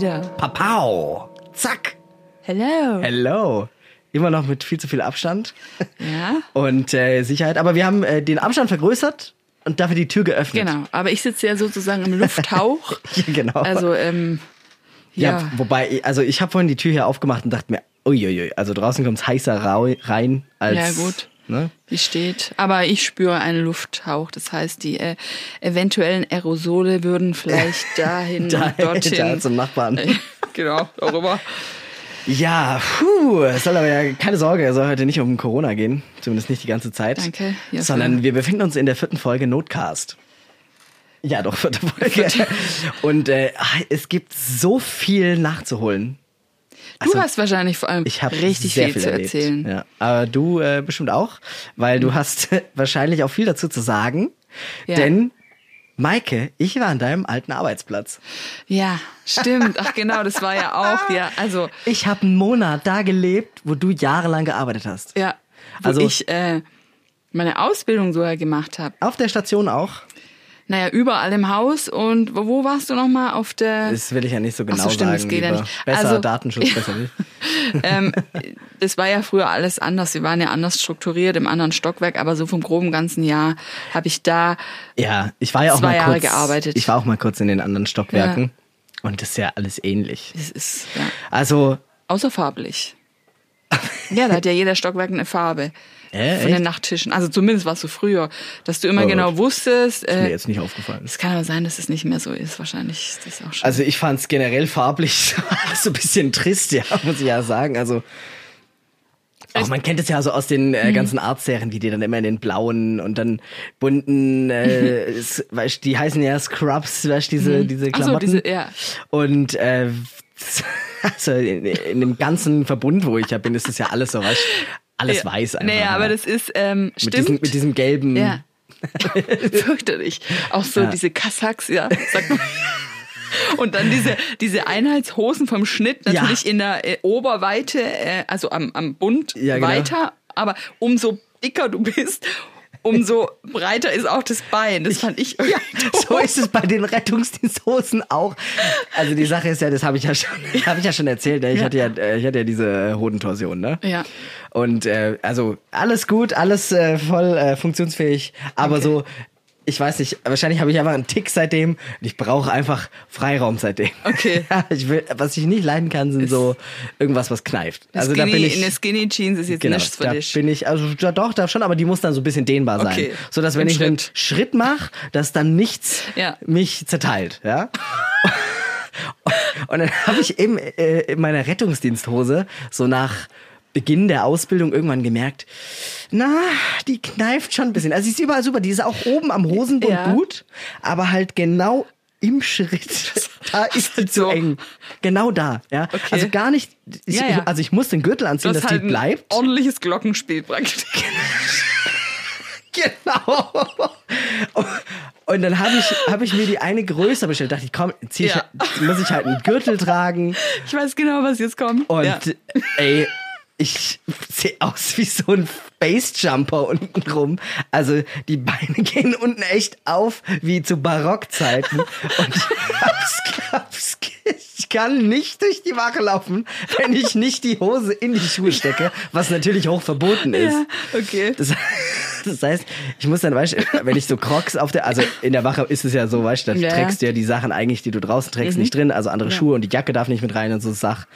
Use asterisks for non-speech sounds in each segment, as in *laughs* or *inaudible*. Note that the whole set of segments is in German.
Wieder. Papau. Zack. Hello. Hello. Immer noch mit viel zu viel Abstand Ja. *laughs* und äh, Sicherheit. Aber wir haben äh, den Abstand vergrößert und dafür die Tür geöffnet. Genau. Aber ich sitze ja sozusagen im Lufthauch. *laughs* Ja, genau. Also, ähm, ja. ja. wobei, also ich habe vorhin die Tür hier aufgemacht und dachte mir, uiuiui, also draußen kommt's heißer rau- rein als. Ja, gut. Ne? Wie steht. Aber ich spüre einen Lufthauch. Das heißt, die äh, eventuellen Aerosole würden vielleicht *laughs* dahin Da, dorthin. da zum Nachbarn. Äh, genau, darüber. Ja, puh, es soll aber ja keine Sorge, es soll heute nicht um Corona gehen, zumindest nicht die ganze Zeit. Danke hierfür. Sondern wir befinden uns in der vierten Folge Notcast. Ja, doch, vierte Folge. Und äh, es gibt so viel nachzuholen. Du Also, hast wahrscheinlich vor allem Ich habe richtig viel, viel zu erlebt. erzählen. Ja, aber du äh, bestimmt auch, weil du hast *laughs* wahrscheinlich auch viel dazu zu sagen. Ja. Denn, Maike, ich war an deinem alten Arbeitsplatz. Ja, stimmt. Ach genau, das war ja auch, ja, also, Ich habe einen Monat da gelebt, wo du jahrelang gearbeitet hast. ja, wo Also- ich äh, meine Ausbildung sogar gemacht habe. Auf der Station auch. Naja, überall im Haus und wo, wo warst du nochmal auf der... Das will ich ja nicht so Ach genau so, stimmt, das sagen. geht ja nicht. Besser Also- Datenschutz, besser nicht. *laughs* ähm, das war ja früher alles anders. Wir waren ja anders strukturiert im anderen Stockwerk, aber so vom groben ganzen Jahr habe ich da Ja, ich war ja auch Zwei mal Jahre kurz, gearbeitet. Ich war auch mal kurz in den anderen Stockwerken. Und das ist ja alles ähnlich. es ist ja, Also, außerfarblich. ja, da hat ja jeder Stockwerk eine Farbe. Äh, von echt? den Nachttischen. Also zumindest war es so früher, dass du immer Oh genau wusstest. ist mir Äh, jetzt nicht aufgefallen. es kann aber sein, dass es nicht mehr so ist. Wahrscheinlich ist das auch schon. Also ich fand es generell farblich *laughs* so ein bisschen trist, ja, muss ich ja sagen. Also auch man kennt es ja so aus den Mhm. äh, ganzen Artserien, wie die dann immer in den blauen und dann bunten, äh, *laughs* weißt, die heißen ja Scrubs, weißt, diese diese Mhm. So, Klamotten. diese- ja. Und äh, *laughs* also in, in dem ganzen Verbund, wo ich ja bin, ist es ja alles so, weißt, alles ja. weiß einfach. Naja, ja. aber das ist, ähm, mit stimmt. diesem, mit diesem gelben. Ja. *laughs* Fürchterlich. Auch so Ja. diese Kasachs, ja. Sagt man. Und dann diese, diese Einheitshosen vom Schnitt, natürlich Ja. in der äh, Oberweite, äh, also am, am Bund Ja, genau. weiter, aber umso dicker du bist, umso breiter ist auch das Bein. Das fand ich *laughs* Ja, so ist es bei den Rettungsdiensthosen auch. Also die Sache ist ja, das habe ich ja schon, *laughs* habe ich ja schon erzählt. Ne? Ich Ja. hatte ja, äh, ich hatte ja diese Hodentorsion, ne? Ja. Und äh, also alles gut, alles äh, voll äh, funktionsfähig, aber Okay. so. Ich weiß nicht, wahrscheinlich habe ich einfach einen Tick seitdem und ich brauche einfach Freiraum seitdem. Okay. *laughs* Ja, ich will, was ich nicht leiden kann, sind Ist- so irgendwas, was kneift. Also da Skinny, bin ich in der Skinny Jeans ist jetzt Genau, nichts für da dich. bin ich, also ja, doch, da schon, aber die muss dann so ein bisschen dehnbar sein. Okay. So dass wenn Im ich einen Schritt. Schritt mache, dass dann nichts Ja. mich zerteilt, ja. *laughs* Und dann habe ich eben äh, in meiner Rettungsdiensthose so nach Beginn der Ausbildung irgendwann gemerkt, na, die kneift schon ein bisschen. Also sie ist überall super, die ist auch oben am Hosenbund Ja. gut, aber halt genau im Schritt, *laughs* da ist sie zu so. eng. Genau da, ja. Okay. Also gar nicht, ich, Ja, ja. also ich muss den Gürtel anziehen, hast dass halt die bleibt. ordentliches Glockenspiel praktisch. *laughs* Genau. Und dann habe ich, hab ich mir die eine größer bestellt. Dachte ich, komm, zieh ich, Ja. muss ich halt einen Gürtel tragen. Ich weiß genau, was jetzt kommt. Und ey, ich sehe aus wie so ein Basejumper unten rum. Also die Beine *laughs* gehen unten echt auf wie zu Barockzeiten. Und ich, hab's, hab's, kann nicht durch die Wache laufen, wenn ich nicht die Hose in die Schuhe stecke, was natürlich hoch verboten ist. ja, okay. Das, das heißt, ich muss dann, weißt du, wenn ich so Crocs auf der, also in der Wache ist es ja so, weißt du, da Ja, ja. trägst du ja die Sachen eigentlich, die du draußen trägst, nicht drin, also andere Schuhe und die Jacke darf nicht mit rein und so Sach.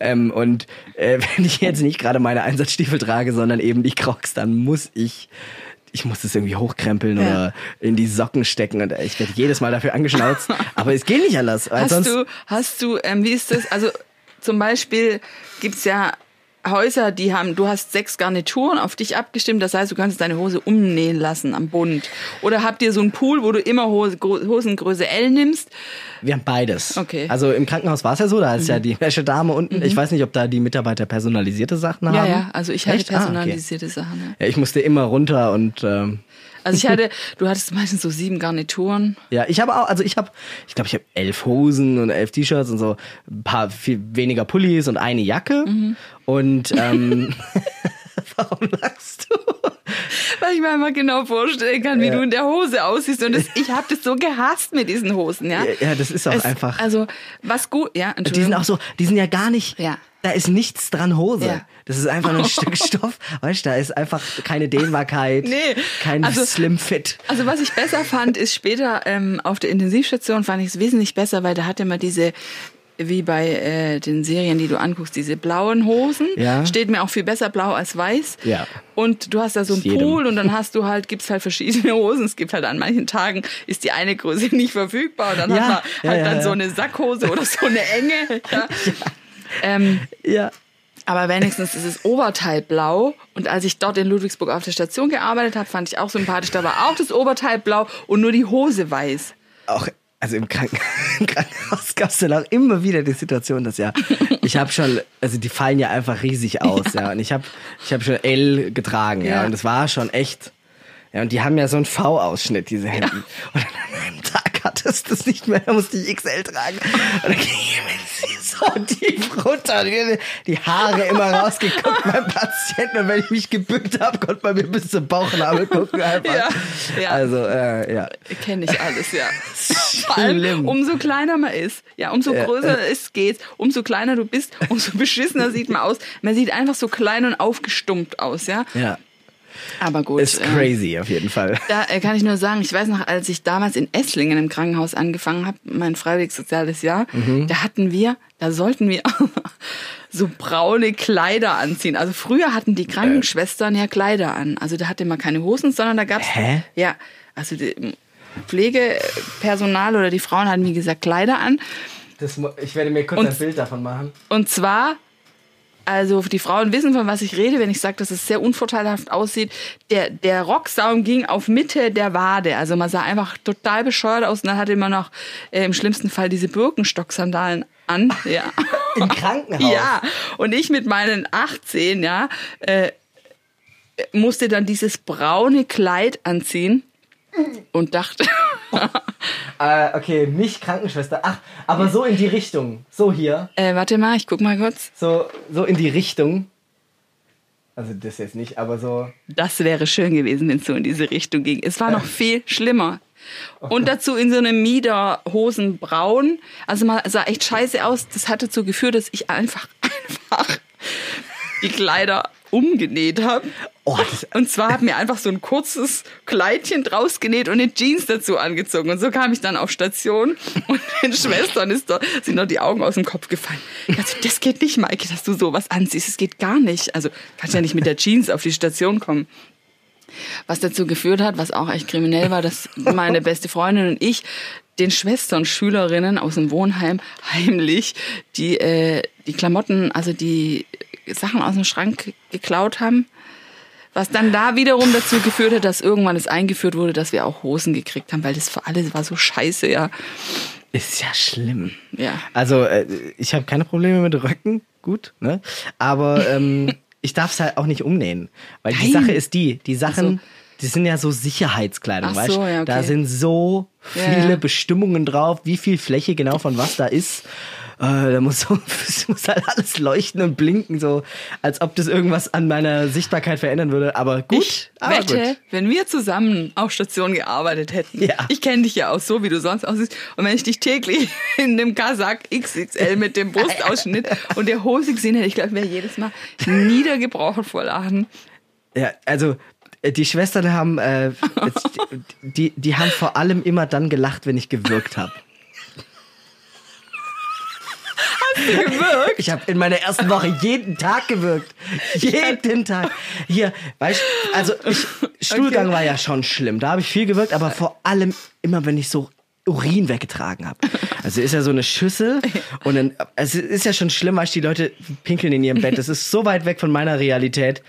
Ähm, und äh, *laughs* wenn ich jetzt nicht gerade meine Einsatzstiefel trage, sondern eben die Crocs, dann muss ich ich muss das irgendwie hochkrempeln Ja. oder in die Socken stecken und ich werde jedes Mal dafür angeschnauzt. *laughs* aber es geht nicht anders. Hast du, hast du, ähm, wie ist das? Also zum Beispiel gibt's ja Häuser, die haben, du hast sechs Garnituren auf dich abgestimmt, das heißt, du kannst deine Hose umnähen lassen am Bund. Oder habt ihr so einen Pool, wo du immer Hose, Hosengröße L nimmst? Wir haben beides. Okay. Mhm. Also im Krankenhaus war es ja so, da ist ja die Wäschedame unten. Ich weiß nicht, ob da die Mitarbeiter personalisierte Sachen Ja, haben. ja, also ich hatte Echt? Ah, okay. personalisierte Sachen. Ja. Ja, ich musste immer runter und ähm, Also ich hatte, du hattest meistens so sieben Garnituren. ja, ich habe auch, also ich habe, ich glaube, ich habe elf Hosen und elf T-Shirts und so ein paar viel weniger Pullis und eine Jacke Mhm. und ähm, *laughs* warum lachst du? Weil ich mir einfach genau vorstellen kann, wie Ja. du in der Hose aussiehst. Und das, ich habe das so gehasst mit diesen Hosen, ja. Ja, ja, das ist auch Es- einfach. Also, was gut, ja, Die sind auch so, die sind ja gar nicht, Ja. da ist nichts dran Hose. Ja. Das ist einfach nur ein *laughs* Stück Stoff. Weißt du, da ist einfach keine Dehnbarkeit, Nee, kein also- Slim Fit. Also was ich besser fand, ist später ähm, auf der Intensivstation fand ich es wesentlich besser, weil da hatte man diese wie bei äh, den Serien, die du anguckst, diese blauen Hosen. Ja. Steht mir auch viel besser blau als weiß. Ja. Und du hast da so einen Jedem. Pool und dann hast du halt, gibt's halt verschiedene Hosen. Es gibt halt an manchen Tagen ist die eine Größe nicht verfügbar und dann Ja, hat man halt ja, dann so eine Sackhose oder so eine enge. *laughs* Ja. Ähm, Ja. Aber wenigstens ist es Oberteil blau. Und als ich dort in Ludwigsburg auf der Station gearbeitet habe, fand ich auch sympathisch. Da war auch das Oberteil blau und nur die Hose weiß. Auch, also im, Kranken *laughs* im Krankenhaus gab es dann auch immer wieder die Situation, dass ja, ich habe schon, also die fallen ja einfach riesig aus, ja. Und ich habe ich hab schon L getragen, ja. Ja. Und es war schon echt, ja. Und die haben ja so einen V-Ausschnitt, diese Hemden. Und dann an einem Tag hattest das nicht mehr, da musste ich XL tragen. Und dann ging ich so tief runter, die, Haare immer rausgeguckt beim Patienten. Und wenn ich mich gebückt habe, konnte man mir bis zum Bauchnabel gucken einfach. Ja, ja. Also, äh, ja. Kenne ich alles, ja. *laughs* Vor allem, umso kleiner man ist, ja, umso Ja. größer es geht, umso kleiner du bist, umso *laughs* beschissener sieht man aus. Man sieht einfach so klein und aufgestummt aus, ja. Ja. Aber gut. Ist äh, crazy auf jeden Fall. Da äh, kann ich nur sagen, ich weiß noch, als ich damals in Esslingen im Krankenhaus angefangen habe, mein freiwilliges soziales Jahr, Mhm. da hatten wir, da sollten wir *laughs* so braune Kleider anziehen. Also früher hatten die Krankenschwestern ja Kleider an. Also da hatte man keine Hosen, sondern da gab's Hä? ja, also die Pflegepersonal oder die Frauen hatten wie gesagt Kleider an. Das, ich werde mir kurz Und- ein Bild davon machen. Und zwar, also die Frauen wissen, von was ich rede, wenn ich sage, dass es sehr unvorteilhaft aussieht. Der, der Rocksaum ging auf Mitte der Wade. Also man sah einfach total bescheuert aus. Und dann hatte man noch äh, im schlimmsten Fall diese Birkenstock-Sandalen an. Ja. *laughs* Im Krankenhaus? Ja. Und ich mit meinen 18, ja, äh, musste dann dieses braune Kleid anziehen und dachte, *laughs* Äh, okay, nicht Krankenschwester. Ach, aber so in die Richtung. So hier. äh, warte mal, ich guck mal kurz. So, so in die Richtung. Also das jetzt nicht, aber so. Das wäre schön gewesen, wenn es so in diese Richtung ging. Es war noch viel schlimmer. Und dazu in so einem Miederhosen braun. Also man sah echt scheiße aus. Das hat dazu geführt, dass ich einfach, *laughs* einfach die Kleider umgenäht habe. Oh, Und zwar habe mir einfach so ein kurzes Kleidchen draus genäht und eine Jeans dazu angezogen. Und so kam ich dann auf Station *laughs* und den Schwestern ist da, sind noch die Augen aus dem Kopf gefallen. Also, das geht nicht, Maike, dass du sowas anziehst. Das geht gar nicht. Also kannst ja nicht mit der Jeans auf die Station kommen. Was dazu geführt hat, was auch echt kriminell war, dass meine beste Freundin und ich den Schwestern, Schülerinnen aus dem Wohnheim heimlich die, äh, die Klamotten, also die Sachen aus dem Schrank geklaut haben. Was dann da wiederum dazu geführt hat, dass irgendwann es eingeführt wurde, dass wir auch Hosen gekriegt haben, weil das für alle war so scheiße, ja. ist ja schlimm. Ja. Also, äh, ich habe keine Probleme mit Röcken, gut, ne? Aber *laughs* ähm, ich darf es halt auch nicht umnähen. Weil die Nein. Sache ist die, die Sachen, Ach die sind ja so Sicherheitskleidung, Ach weißt so, du? ja, okay. Da sind so Ja, viele ja. Bestimmungen drauf, wie viel Fläche genau von was da ist. Äh, da muss, so, muss halt alles leuchten und blinken, so als ob das irgendwas an meiner Sichtbarkeit verändern würde. Aber gut, Ich aber wette, gut. wenn wir zusammen auf Station gearbeitet hätten, Ja. ich kenne dich ja auch so, wie du sonst aussiehst, und wenn ich dich täglich *laughs* in dem Kasak XXL mit dem Brustausschnitt *laughs* und der Hose gesehen hätte, ich glaube, wäre jedes Mal niedergebrochen vor Lachen. Ja, also äh, die Schwestern haben, äh, *laughs* die, die haben vor allem immer dann gelacht, wenn ich gewirkt habe. Gewirkt. Ich habe in meiner ersten Woche jeden Tag gewirkt. Jeden Tag. Hier, weißt du, also ich, Stuhlgang Okay. war ja schon schlimm. Da habe ich viel gewirkt, aber vor allem immer, wenn ich so Urin weggetragen habe. Also ist ja so eine Schüssel *laughs* und dann, es ist ja schon schlimm, weil die Leute pinkeln in ihrem Bett. Das ist so weit weg von meiner Realität.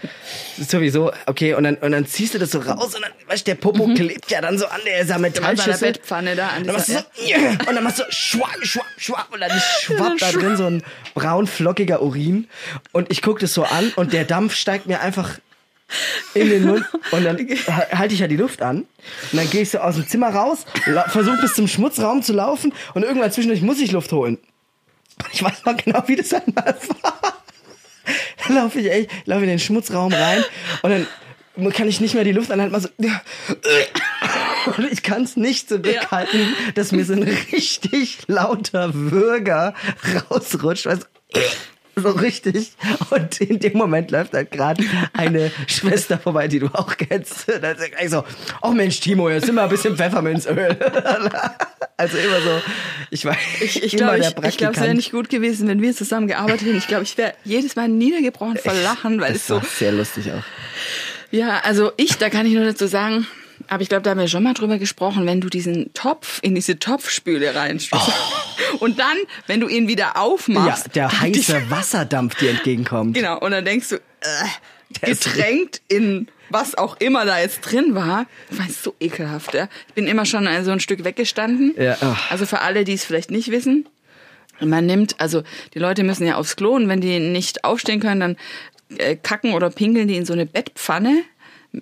Das ist sowieso, okay, und dann, und dann ziehst du das so raus und dann, weißt du, der Popo klebt ja dann so an der dieser Metallschüssel. Bettpfanne da. An Dann machst du dieser, so, yeah, und dann machst du schwapp, schwapp, schwapp und dann schwappt da drin so ein braun flockiger Urin und ich guck das so an und der Dampf steigt mir einfach in den Mund *laughs* und dann halte ich ja die Luft an und dann gehe ich so aus dem Zimmer raus, versuche bis zum Schmutzraum zu laufen und irgendwann zwischendurch muss ich Luft holen. Ich weiß noch genau, wie das einmal *laughs* war. Dann laufe ich echt, laufe in den Schmutzraum rein und dann kann ich nicht mehr die Luft anhalten, mal so, und ich kann es nicht zurückhalten, ja. dass mir so ein richtig lauter Würger rausrutscht. Weißt, so richtig. Und in dem Moment läuft halt gerade eine Schwester vorbei, die du auch kennst. Da sag ich so, oh Mensch, Timo, jetzt sind wir ein bisschen Pfefferminzöl. *laughs* also immer so, ich weiß, ich, ich glaube, ich, ich glaube, es wäre nicht gut gewesen, wenn wir zusammen gearbeitet hätten. Ich glaube, ich wäre jedes Mal niedergebrochen vor Lachen, weil das es so sehr lustig auch. Ja, also ich, da kann ich nur dazu sagen, aber ich glaube, da haben wir schon mal drüber gesprochen, wenn du diesen Topf in diese Topfspüle reinschmeißt oh. und dann, wenn du ihn wieder aufmachst, ja, der heiße *laughs* Wasserdampf dir entgegenkommt. Genau, und dann denkst du, äh, getränkt in was auch immer da jetzt drin war, war so ekelhaft. Ja? Ich bin immer schon so ein Stück weggestanden. Ja, oh. Also für alle, die es vielleicht nicht wissen, man nimmt, also die Leute müssen ja aufs Klo und wenn die nicht aufstehen können, dann äh, kacken oder pinkeln die in so eine Bettpfanne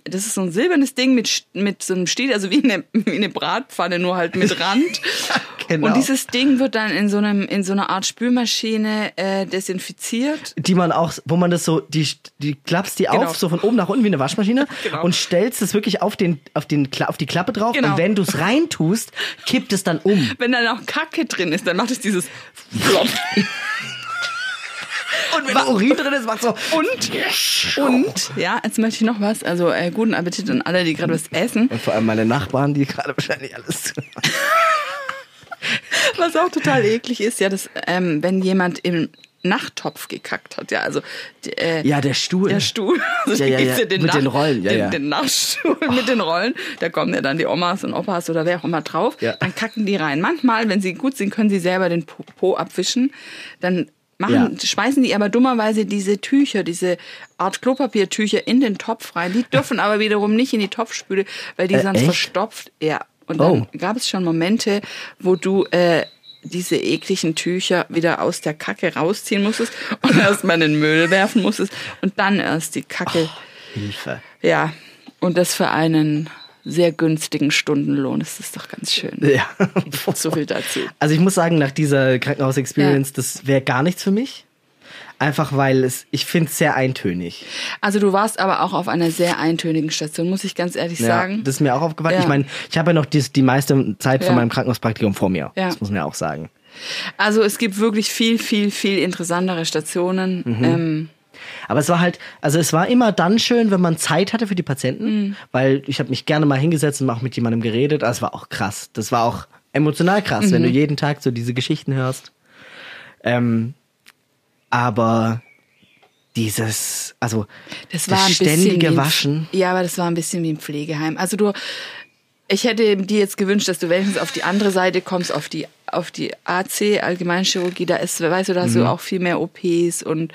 das ist so ein silbernes Ding mit, mit so einem Stiel, also wie eine, *laughs* wie eine Bratpfanne, nur halt mit Rand. *laughs* genau. Und dieses Ding wird dann in so einem, in so einer Art Spülmaschine äh, desinfiziert. Die man auch, wo man das so, die, die klappst die genau. auf, so von oben nach unten wie eine Waschmaschine *laughs* genau. und stellst es wirklich auf den, auf den, auf die Klappe drauf. Genau. Und wenn du es reintust, kippt es dann um. Wenn da noch Kacke drin ist, dann macht es dieses Flop. Und wenn Urin drin ist, macht so. Und, und, ja, jetzt möchte ich noch was. Also, äh, guten Appetit an alle, die gerade was essen. Und vor allem meine Nachbarn, die gerade wahrscheinlich alles *laughs* Was auch total eklig ist, ja, dass, ähm, wenn jemand im Nachttopf gekackt hat, ja, also äh, ja, der Stuhl, der Stuhl, *laughs* also ja, ja, ja. Den mit Nach den Rollen, ja, den, ja. den Nachstuhl oh. mit den Rollen, da kommen ja dann die Omas und Opas oder wer auch immer drauf, ja. dann kacken die rein. Manchmal, wenn sie gut sind, können sie selber den Po, po abwischen, dann machen, ja. schmeißen die aber dummerweise diese Tücher, diese Art Klopapiertücher in den Topf rein. Die dürfen aber wiederum nicht in die Topfspüle, weil die äh, sonst echt? verstopft. Ja. Und dann oh. gab es schon Momente, wo du äh, diese ekligen Tücher wieder aus der Kacke rausziehen musstest und erstmal in den Müll werfen musstest und dann erst die Kacke. Oh, Hilfe. Ja. Und das für einen sehr günstigen Stundenlohn. Das ist doch ganz schön. Ja. *laughs* so viel dazu. Also ich muss sagen, nach dieser Krankenhaus-Experience, ja. das wäre gar nichts für mich. Einfach weil es, ich finde es sehr eintönig. Also du warst aber auch auf einer sehr eintönigen Station, muss ich ganz ehrlich ja, sagen. Das ist mir auch aufgefallen. Ja. Ich meine, ich habe ja noch die, die meiste Zeit von meinem Krankenhauspraktikum vor mir. Ja. Das muss man ja auch sagen. Also es gibt wirklich viel, viel, viel interessantere Stationen. Mhm. Ähm, aber es war halt, also es war immer dann schön, wenn man Zeit hatte für die Patienten, mhm. weil ich habe mich gerne mal hingesetzt und auch mit jemandem geredet. Also es war auch krass. Das war auch emotional krass, mhm. wenn du mhm. jeden Tag so diese Geschichten hörst. Ähm, aber dieses, also das, war das ständige Waschen. Ja, aber das war ein bisschen wie im Pflegeheim. Also du, ich hätte dir jetzt gewünscht, dass du wenigstens auf die andere Seite kommst, auf die auf die AC Allgemeinchirurgie. Da ist, weißt du, da hast mhm. du auch viel mehr OPs und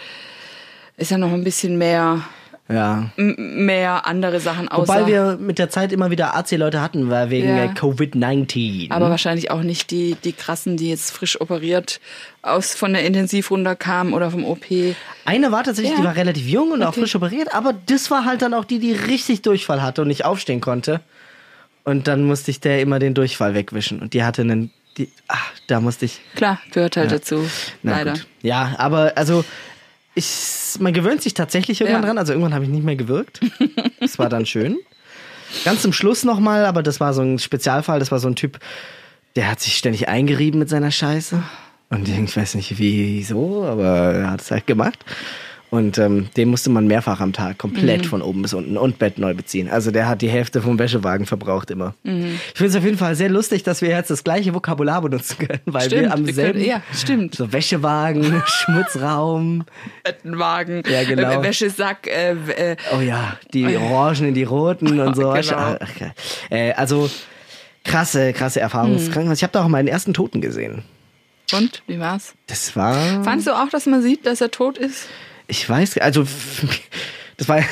ist ja noch ein bisschen mehr ja. mehr andere Sachen außer. Wobei wir mit der Zeit immer wieder AC-Leute hatten, weil wegen ja. Covid-19. Aber wahrscheinlich auch nicht die, die krassen, die jetzt frisch operiert aus von der Intensiv runterkamen oder vom OP. Eine war tatsächlich, ja. die war relativ jung und okay. auch frisch operiert, aber das war halt dann auch die, die richtig Durchfall hatte und nicht aufstehen konnte. Und dann musste ich der immer den Durchfall wegwischen. Und die hatte einen, die, ach, da musste ich. Klar, gehört halt ja. dazu. Na, leider. Gut. Ja, aber also ich, man gewöhnt sich tatsächlich irgendwann ja. dran. Also irgendwann habe ich nicht mehr gewirkt. Das war dann schön. Ganz zum Schluss nochmal, aber das war so ein Spezialfall. Das war so ein Typ, der hat sich ständig eingerieben mit seiner Scheiße. Und ich weiß nicht wieso, aber er hat es halt gemacht. Und ähm, den musste man mehrfach am Tag komplett mhm. von oben bis unten und Bett neu beziehen. Also der hat die Hälfte vom Wäschewagen verbraucht immer. Mhm. Ich finde es auf jeden Fall sehr lustig, dass wir jetzt das gleiche Vokabular benutzen können, weil stimmt, wir am wir selben. Können, ja, stimmt. So Wäschewagen, *laughs* Schmutzraum. Bettenwagen, ja, genau. Äh, Wäschesack. Äh, äh, oh ja, die Orangen in die Roten und *laughs* so. genau. Äh, also krasse, krasse Erfahrungskrankenhaus. Mhm. Ich habe da auch meinen ersten Toten gesehen. Und, wie war's? Das war. Fandst du auch, dass man sieht, dass er tot ist? Ich weiß, also *laughs* das war,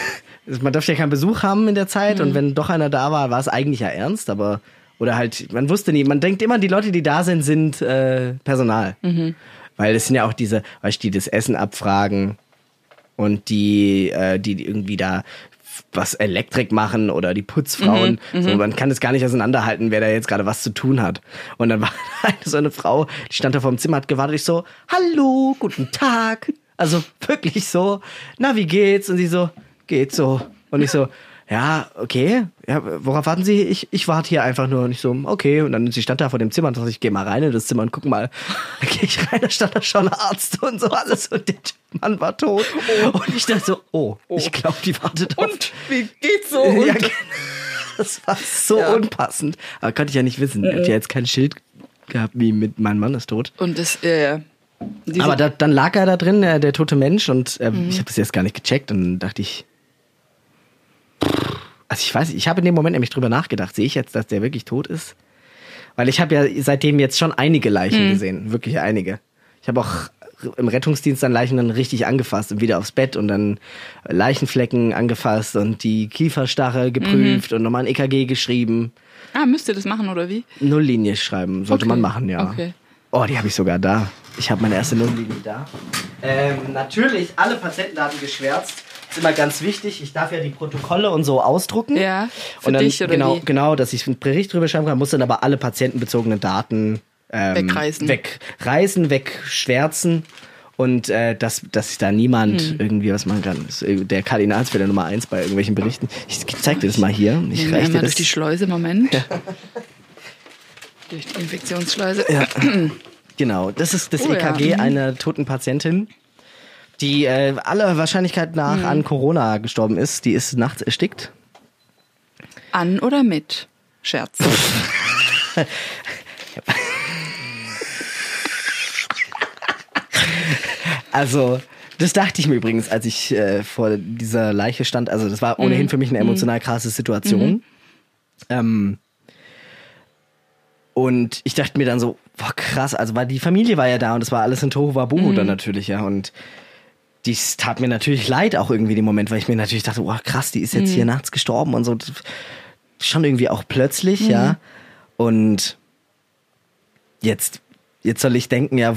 man durfte ja keinen Besuch haben in der Zeit mhm. und wenn doch einer da war, war es eigentlich ja ernst, aber oder halt, man wusste nie, man denkt immer, die Leute, die da sind, sind äh, Personal. Mhm. Weil es sind ja auch diese, weißt du, die das Essen abfragen und die, äh, die irgendwie da was Elektrik machen oder die Putzfrauen. Mhm, so, mhm. man kann es gar nicht auseinanderhalten, wer da jetzt gerade was zu tun hat. Und dann *laughs* war eine, so eine Frau, die stand da vor dem Zimmer, hat gewartet, ich so, hallo, guten Tag. Also wirklich so, na, wie geht's? Und sie so, geht so. Und ich so, ja, okay, ja, worauf warten Sie? Ich, ich warte hier einfach nur. Und ich so, okay. Und dann sie stand da vor dem Zimmer und dachte, ich gehe mal rein in das Zimmer und guck mal. Dann gehe ich rein, da stand da schon Arzt und so alles und der Mann war tot. Und ich dachte so, oh, ich glaube, die wartet auf. Und wie geht's so? Ja, genau. das war so Ja. unpassend. Aber konnte ich ja nicht wissen. Ich hätte ja jetzt kein Schild gehabt, wie mit mein Mann ist tot. Und das, äh, diese, Aber da, dann lag er da drin, der, der tote Mensch, und äh, ich habe das jetzt gar nicht gecheckt und dann dachte ich. Also ich weiß, nicht, ich habe in dem Moment nämlich drüber nachgedacht, sehe ich jetzt, dass der wirklich tot ist? Weil ich habe ja seitdem jetzt schon einige Leichen gesehen, wirklich einige. Ich habe auch im Rettungsdienst dann Leichen dann richtig angefasst und wieder aufs Bett und dann Leichenflecken angefasst und die Kieferstache geprüft und nochmal ein EKG geschrieben. ah, müsst ihr das machen oder wie? Nulllinie schreiben, sollte Okay. man machen, ja. Okay. Oh, die habe ich sogar da. Ich habe meine erste Nulllinie da. Ähm, natürlich alle Patientendaten geschwärzt. Ist immer ganz wichtig. Ich darf ja die Protokolle und so ausdrucken. Ja, für und dann, dich oder genau, wie? genau, dass ich einen Bericht drüber schreiben kann, muss dann aber alle patientenbezogenen Daten ähm, Wegreißen. wegreißen, wegschwärzen. Und äh, dass, dass sich da niemand Hm. irgendwie was machen kann. Das ist der Kardinalsfehler Nummer eins bei irgendwelchen Berichten. Ich zeig dir das mal hier. Ich wir reiche dir das. durch die Schleuse, Moment. durch die Infektionsschleuse. *clears throat* Genau, das ist das Oh ja. EKG Mhm. einer toten Patientin, die äh, aller Wahrscheinlichkeit nach Mhm. an Corona gestorben ist. Die ist nachts erstickt. An oder mit? Scherz. *laughs* Also, das dachte ich mir übrigens, als ich äh, vor dieser Leiche stand. Also, das war ohnehin für mich eine emotional krasse Situation. Ähm, und ich dachte mir dann so, boah, krass, also weil die Familie war ja da und es war alles in Tohu Wabohu dann natürlich, ja. Und dies tat mir natürlich leid auch irgendwie den Moment, weil ich mir natürlich dachte, boah, krass, die ist jetzt hier nachts gestorben und so. Schon irgendwie auch plötzlich, ja. Und jetzt, jetzt soll ich denken, ja,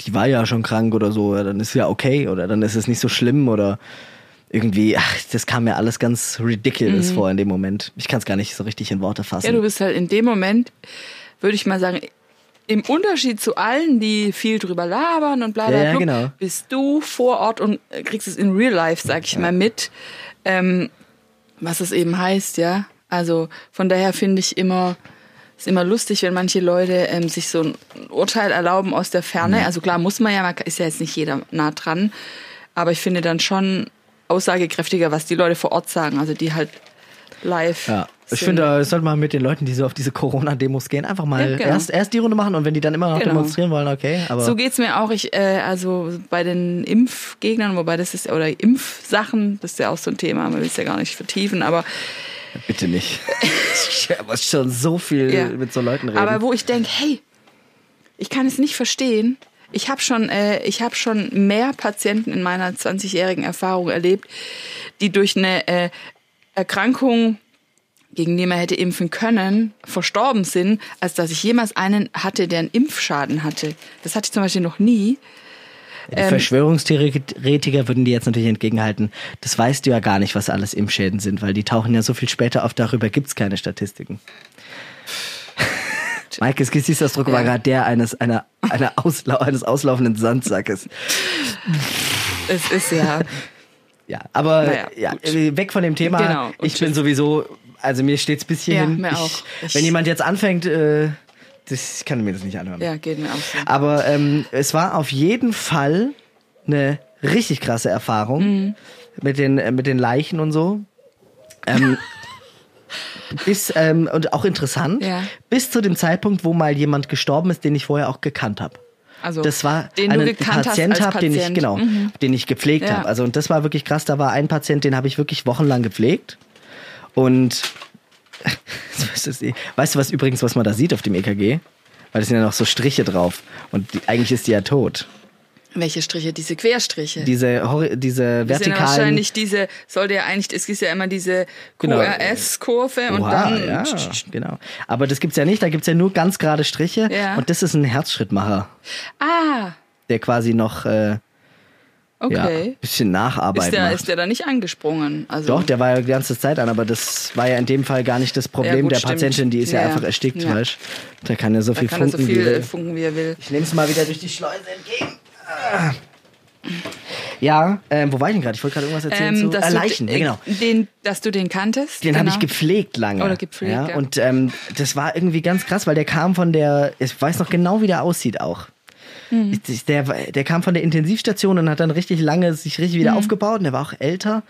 die war ja schon krank oder so, ja, dann ist ja okay oder dann ist es nicht so schlimm oder irgendwie, ach, das kam mir alles ganz ridiculous vor in dem Moment. Ich kann es gar nicht so richtig in Worte fassen. Ja, du bist halt in dem Moment, würde ich mal sagen, im Unterschied zu allen, die viel drüber labern und bla bla Ja, ja, bla, genau. bist du vor Ort und kriegst es in real life, sag ich mal, mit, ähm, was es eben heißt, ja. Also von daher finde ich immer, ist immer lustig, wenn manche Leute ähm, sich so ein Urteil erlauben aus der Ferne. Also klar muss man ja, man ist ja jetzt nicht jeder nah dran, aber ich finde dann schon aussagekräftiger, was die Leute vor Ort sagen, also die halt live. Ja, ich finde, das sollte man mit den Leuten, die so auf diese Corona-Demos gehen, einfach mal Ja, genau. erst, erst die Runde machen und wenn die dann immer noch Genau. demonstrieren wollen, okay. Aber So geht's mir auch. Ich, äh, also bei den Impfgegnern, wobei das ist, oder Impfsachen, das ist ja auch so ein Thema, man will es ja gar nicht vertiefen, aber bitte nicht. *laughs* ich muss schon so viel Ja. mit so Leuten reden. Aber wo ich denke, hey, ich kann es nicht verstehen. Ich habe schon, äh, ich habe schon mehr Patienten in meiner 20-jährigen Erfahrung erlebt, die durch eine äh, Erkrankung, gegen die man hätte impfen können, verstorben sind, als dass ich jemals einen hatte, der einen Impfschaden hatte. Das hatte ich zum Beispiel noch nie. Die Verschwörungstheoretiker würden dir jetzt natürlich entgegenhalten, das weißt du ja gar nicht, was alles Impfschäden sind, weil die tauchen ja so viel später auf, darüber gibt's keine Statistiken. *laughs* Maikes Gesichtsausdruck war Ja. gerade der eines, einer, einer Auslau eines auslaufenden Sandsackes. Es ist ja. *laughs* Ja, aber Naja, ja, äh, weg von dem Thema. Genau, und ich bin sowieso, also mir steht's bis hierhin. Ja, mir auch. Ich- wenn jemand jetzt anfängt, äh, das, ich kann mir das nicht anhören. Ja, geht mir auch so. Aber ähm, es war auf jeden Fall eine richtig krasse Erfahrung Mhm. mit, den, äh, mit den Leichen und so. Ähm, *laughs* bis, ähm, und auch interessant, Ja. bis zu dem Zeitpunkt, wo mal jemand gestorben ist, den ich vorher auch gekannt habe. Also, Das war den einen du gekannt Patient hast als hab, den ich genau, Mhm. den ich gepflegt Ja. habe. Also und das war wirklich krass. Da war ein Patient, den habe ich wirklich wochenlang gepflegt und *laughs* weißt du, was übrigens, was man da sieht auf dem EKG? Weil es sind ja noch so Striche drauf und die, eigentlich ist die ja tot. Welche Striche? Diese Querstriche. Diese hori- diese das sind vertikalen wahrscheinlich diese, sollte ja eigentlich, es ist ja immer diese Genau. QRS-Kurve und Oha, dann. ja, genau. Aber das gibt's ja nicht. Da gibt's ja nur ganz gerade Striche Ja. und das ist ein Herzschrittmacher, Ah, der quasi noch äh, ja, okay. bisschen Nacharbeit ist, der, macht. ist der da nicht angesprungen? Also, Doch, der war ja die ganze Zeit an, aber das war ja in dem Fall gar nicht das Problem Ja, gut, der stimmt. Patientin, die ist ja, Ja, einfach erstickt, ja. weißt du? Der kann ja so da viel kann er so funken, viel wie äh, will. funken, wie er will. Ich nehme es mal wieder durch die Schleuse entgegen. Ah. Ja, ähm, wo war ich denn gerade? Ich wollte gerade irgendwas erzählen zu dass äh, Leichen. Ja, genau. den, dass du den kanntest. Den genau. habe ich gepflegt lange. Oder gepflegt, ja. Und ähm, das war irgendwie ganz krass, weil der kam von der, ich weiß noch genau, wie der aussieht auch. Mhm. Ich- Der, der kam von der Intensivstation und hat dann richtig lange sich richtig Mhm. wieder aufgebaut und der war auch älter.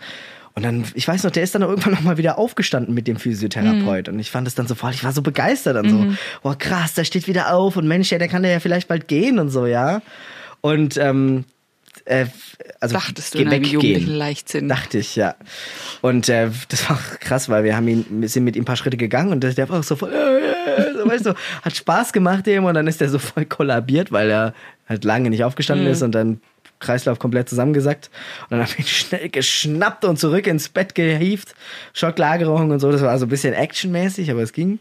Und dann, ich weiß noch, der ist dann irgendwann nochmal wieder aufgestanden mit dem Physiotherapeut. Mhm. Und ich fand es dann so voll, ich war so begeistert dann so, boah krass, der steht wieder auf und Mensch, ja, der kann ja vielleicht bald gehen und so, ja. Und ähm, äh, also Dachtest du weggehen. jugendlichen Leichtsinn. Dachte ich, ja. Und äh, das war auch krass, weil wir haben ihn, wir sind mit ihm ein paar Schritte gegangen und der war auch so voll, äh, so, *laughs* weißt du, hat Spaß gemacht dem und dann ist er so voll kollabiert, weil er halt lange nicht aufgestanden ist und dann Kreislauf komplett zusammengesackt. Und dann *laughs* haben wir ihn schnell geschnappt und zurück ins Bett gehievt. Schocklagerung und so, das war so ein bisschen actionmäßig, aber es ging.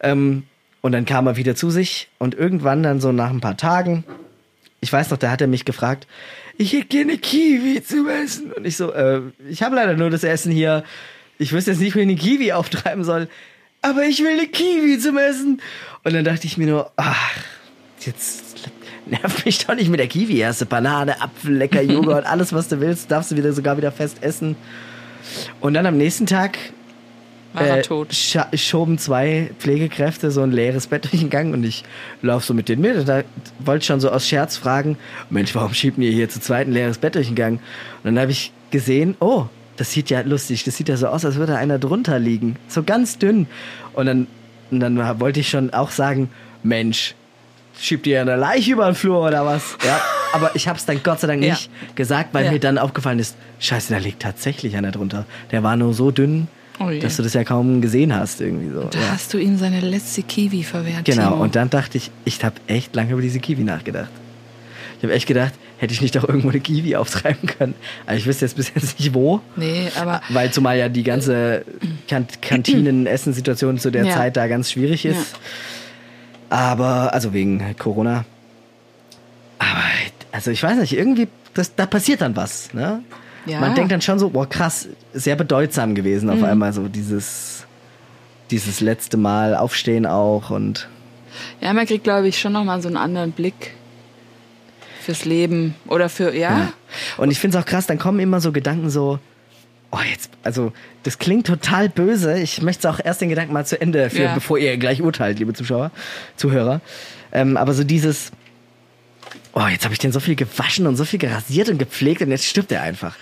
Ähm, und dann kam er wieder zu sich und irgendwann dann so nach ein paar Tagen, ich weiß noch, da hat er mich gefragt, ich hätte gerne Kiwi zu essen. Und ich so, äh, ich habe leider nur das Essen hier. Ich wüsste jetzt nicht, wo ich eine Kiwi auftreiben soll. Aber ich will eine Kiwi zum Essen. Und dann dachte ich mir nur, ach, jetzt nerv mich doch nicht mit der Kiwi. Hast du Banane, Apfel, lecker *laughs* Joghurt, alles was du willst, darfst du wieder sogar wieder fest essen. Und dann am nächsten Tag War er äh, tot. scha- schoben zwei Pflegekräfte so ein leeres Bett *laughs* durch den Gang und ich laufe so mit denen mit und da wollte ich schon so aus Scherz fragen, Mensch, warum schieben ihr hier zu zweit ein leeres Bett durch den Gang? Und dann habe ich gesehen, oh, das sieht ja lustig, das sieht ja so aus, als würde einer drunter liegen, so ganz dünn. Und dann, und dann wollte ich schon auch sagen, Mensch, schiebt ihr eine Leiche über den Flur oder was? Ja, aber ich habe es dann Gott sei Dank Ja. nicht gesagt, weil Ja. mir dann aufgefallen ist, scheiße, da liegt tatsächlich einer drunter. Der war nur so dünn, Oh dass du das ja kaum gesehen hast irgendwie so. Da Ja. hast du ihm seine letzte Kiwi verwehrt. Genau, Timo. und dann dachte ich, ich habe echt lange über diese Kiwi nachgedacht. Ich habe echt gedacht, hätte ich nicht auch irgendwo eine Kiwi auftreiben können. Also ich wüsste jetzt bis jetzt nicht wo, Nee, aber weil zumal ja die ganze Kant Kantinen-Essenssituation *clears throat* zu der Ja. Zeit da ganz schwierig ist. Aber, also wegen Corona. Aber, also ich weiß nicht, irgendwie, das, da passiert dann was, ne? Ja. Man denkt dann schon so, boah, krass, sehr bedeutsam gewesen Mhm. auf einmal so dieses, dieses letzte Mal aufstehen auch und ja, man kriegt, glaube ich, schon nochmal so einen anderen Blick fürs Leben oder für, ja, Ja. Und ich finde es auch krass, dann kommen immer so Gedanken so, oh jetzt, also das klingt total böse. Ich möchte auch erst den Gedanken mal zu Ende führen, Ja. bevor ihr gleich urteilt, liebe Zuschauer, Zuhörer. Ähm, aber so dieses, oh jetzt habe ich den so viel gewaschen und so viel gerasiert und gepflegt und jetzt stirbt er einfach.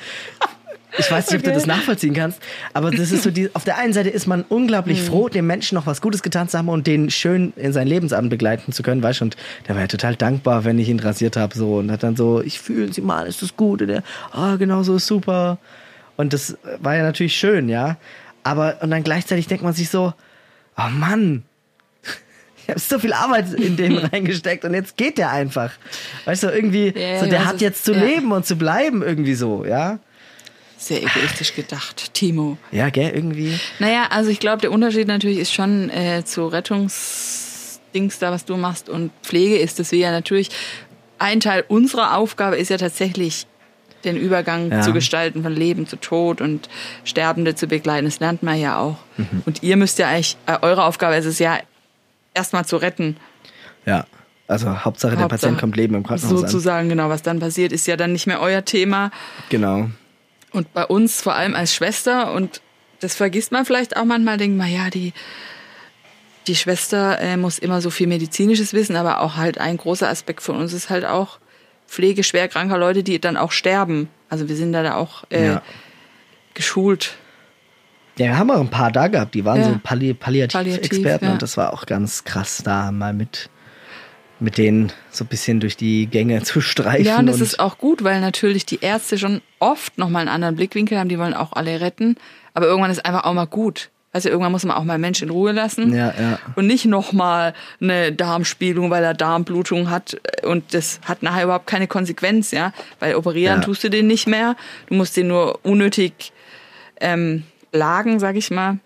Ich weiß nicht, ob du Okay. das nachvollziehen kannst, aber das ist so die, auf der einen Seite ist man Mhm. unglaublich froh, dem Menschen noch was Gutes getan zu haben und den schön in sein Lebensabend begleiten zu können, weißt du, und der war ja total dankbar, wenn ich ihn rasiert habe, so, und hat dann so, ich fühle Sie mal, ist das gut, und der, ah, genau so, super. Und das war ja natürlich schön, ja. Aber, und dann gleichzeitig denkt man sich so, oh Mann, *laughs* ich habe so viel Arbeit in den reingesteckt und jetzt geht der einfach. Weißt du, irgendwie, Ja, so, der hat jetzt zu ja. leben und zu bleiben, irgendwie so, ja. Sehr egoistisch gedacht, Timo. Ja, gell, irgendwie. Naja, also ich glaube, der Unterschied natürlich ist schon äh, zu Rettungsdings da, was du machst und Pflege ist, dass wir ja natürlich, ein Teil unserer Aufgabe ist ja tatsächlich den Übergang Ja. zu gestalten von Leben zu Tod und Sterbende zu begleiten. Das lernt man ja auch. Mhm. Und ihr müsst ja eigentlich, äh, eure Aufgabe ist es ja, erstmal zu retten. Ja. Also Hauptsache, der Hauptsache, Patient kommt leben im Krankenhaus an. Sozusagen, genau. Was dann passiert, ist ja dann nicht mehr euer Thema. Genau. Und bei uns vor allem als Schwester, und das vergisst man vielleicht auch manchmal, denkt man, ja, die, die Schwester äh, muss immer so viel medizinisches wissen, aber auch halt ein großer Aspekt von uns ist halt auch Pflege schwer kranker Leute, die dann auch sterben. Also wir sind da, da auch äh, Ja. geschult. Ja, wir haben auch ein paar da gehabt, die waren Ja. so Palli Palliativexperten Palliativ, ja. und das war auch ganz krass, da mal mit, mit denen so ein bisschen durch die Gänge zu streichen. Ja, und das und ist auch gut, weil natürlich die Ärzte schon oft nochmal einen anderen Blickwinkel haben, die wollen auch alle retten. Aber irgendwann ist einfach auch mal gut. Also irgendwann muss man auch mal einen Mensch in Ruhe lassen. Ja, ja. Und nicht nochmal eine Darmspiegelung, weil er Darmblutung hat und das hat nachher überhaupt keine Konsequenz, ja. Weil operieren Ja. tust du den nicht mehr. Du musst den nur unnötig ähm, plagen, sag ich mal.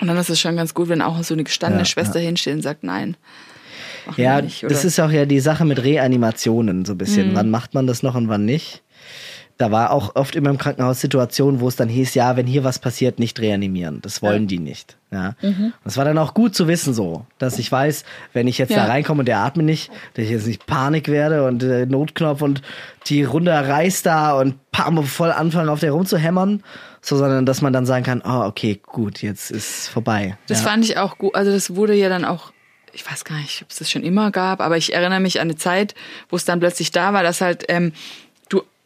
Und dann ist es schon ganz gut, wenn auch so eine gestandene Ja, Schwester hinsteht und sagt, nein. Machen Ja, nicht, das ist auch ja die Sache mit Reanimationen so ein bisschen. Mhm. Wann macht man das noch und wann nicht? da war auch oft immer im Krankenhaus Situationen, wo es dann hieß, ja, wenn hier was passiert, nicht reanimieren. Das wollen ja. die nicht. Ja. Mhm. Das war dann auch gut zu wissen so, dass ich weiß, wenn ich jetzt ja. da reinkomme und der atmet nicht, dass ich jetzt nicht Panik werde und äh, Notknopf und die Runde reißt da und pam, voll anfangen auf der rumzuhämmern, so, sondern dass man dann sagen kann, oh, okay, gut, jetzt ist vorbei. Das ja. fand ich auch gut. Also das wurde ja dann auch ich weiß gar nicht, ob es das schon immer gab, aber ich erinnere mich an eine Zeit, wo es dann plötzlich da war, dass halt ähm,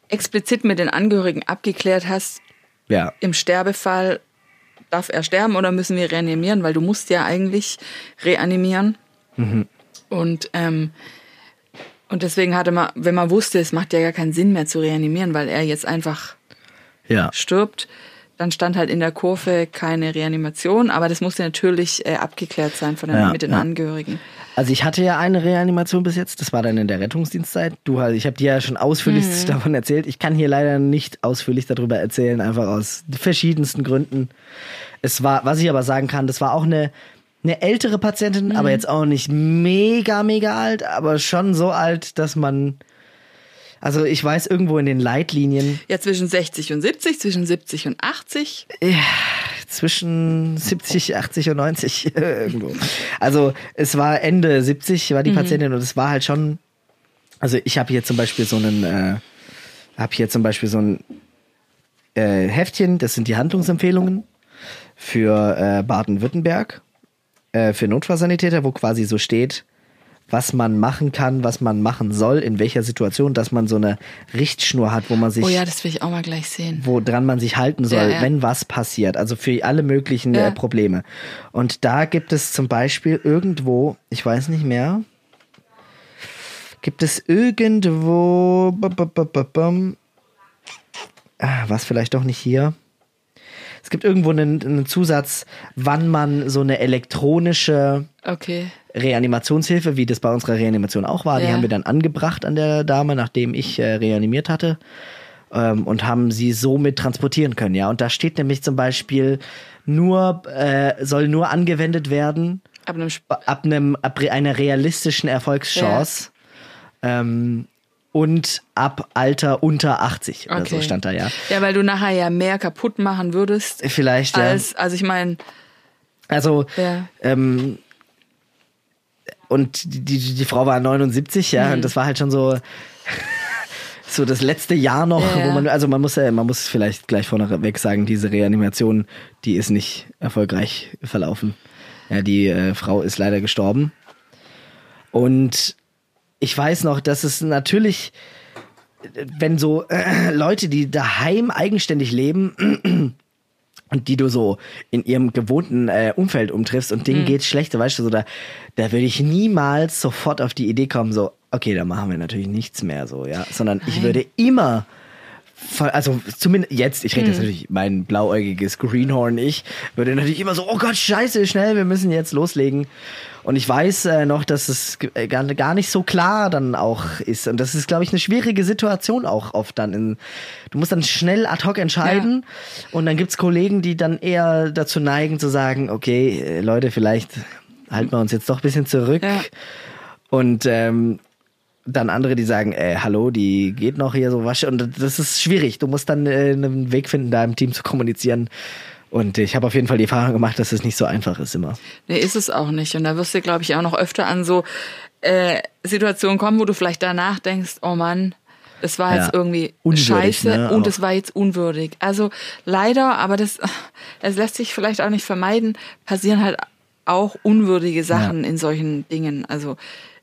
explizit mit den Angehörigen abgeklärt hast, ja. im Sterbefall darf er sterben oder müssen wir reanimieren, weil du musst ja eigentlich reanimieren. Mhm. Und, ähm, und deswegen hatte man, wenn man wusste, es macht ja gar keinen Sinn mehr zu reanimieren, weil er jetzt einfach ja. stirbt, dann stand halt in der Kurve keine Reanimation, aber das musste natürlich äh, abgeklärt sein von den, ja, mit den ja. Angehörigen. Also ich hatte ja eine Reanimation bis jetzt, das war dann in der Rettungsdienstzeit. Du, ich habe dir ja schon ausführlich mhm. davon erzählt. Ich kann hier leider nicht ausführlich darüber erzählen, einfach aus verschiedensten Gründen. Es war, was ich aber sagen kann, das war auch eine eine ältere Patientin, mhm. aber jetzt auch nicht mega mega alt, aber schon so alt, dass man also ich weiß irgendwo in den Leitlinien. Ja, zwischen 60 und 70, zwischen 70 und 80. Ja, zwischen 70, 80 und 90 *laughs* irgendwo. Also es war Ende 70 war die mhm. Patientin und es war halt schon. Also ich habe hier zum Beispiel so einen, äh, habe hier zum Beispiel so ein äh, Heftchen. Das sind die Handlungsempfehlungen für äh, Baden-Württemberg äh, für Notfallsanitäter, wo quasi so steht was man machen kann, was man machen soll, in welcher Situation, dass man so eine Richtschnur hat, wo man sich. Oh ja, das will ich auch mal gleich sehen. Woran man sich halten soll, ja, ja. wenn was passiert. Also für alle möglichen ja. äh, Probleme. Und da gibt es zum Beispiel irgendwo, ich weiß nicht mehr, gibt es irgendwo, ah, was vielleicht doch nicht hier. Es gibt irgendwo einen, einen Zusatz, wann man so eine elektronische okay. Reanimationshilfe, wie das bei unserer Reanimation auch war, ja. die haben wir dann angebracht an der Dame, nachdem ich äh, reanimiert hatte. Ähm, und haben sie somit transportieren können, ja. Und da steht nämlich zum Beispiel nur, äh, soll nur angewendet werden ab einem, ab einem ab einer realistischen Erfolgschance. Ja. Ähm, und ab Alter unter 80 oder okay. so stand da ja. Ja, weil du nachher ja mehr kaputt machen würdest. Vielleicht, als, ja. Also ich meine. Also, ja. ähm, und die, die, die Frau war 79, ja, mhm. und das war halt schon so, *laughs* so das letzte Jahr noch, ja, wo man, also man muss, man muss vielleicht gleich vorneweg sagen, diese Reanimation, die ist nicht erfolgreich verlaufen. Ja, die äh, Frau ist leider gestorben. Und ich weiß noch, dass es natürlich, wenn so äh, Leute, die daheim eigenständig leben, und die du so in ihrem gewohnten äh, Umfeld umtriffst und denen mhm. geht's schlechter, weißt du, so da, da würde ich niemals sofort auf die Idee kommen, so, okay, da machen wir natürlich nichts mehr so, ja, sondern Nein. ich würde immer also zumindest jetzt, ich rede jetzt hm. natürlich mein blauäugiges Greenhorn, ich würde natürlich immer so, oh Gott, scheiße, schnell, wir müssen jetzt loslegen. Und ich weiß äh, noch, dass es äh, gar, gar nicht so klar dann auch ist. Und das ist, glaube ich, eine schwierige Situation auch oft dann. In, du musst dann schnell ad hoc entscheiden. Ja. Und dann gibt's Kollegen, die dann eher dazu neigen zu sagen, okay, äh, Leute, vielleicht halten wir uns jetzt doch ein bisschen zurück. Ja. Und ähm, dann andere, die sagen, äh, hallo, die geht noch hier so was. Und das ist schwierig. Du musst dann äh, einen Weg finden, da im Team zu kommunizieren. Und ich habe auf jeden Fall die Erfahrung gemacht, dass es nicht so einfach ist immer. Nee, ist es auch nicht. Und da wirst du, glaube ich, auch noch öfter an so äh, Situationen kommen, wo du vielleicht danach denkst, oh Mann, es war ja. jetzt irgendwie unwürdig, scheiße ne? und es war jetzt unwürdig. Also leider, aber das, es lässt sich vielleicht auch nicht vermeiden, passieren halt auch unwürdige Sachen ja. in solchen Dingen. Also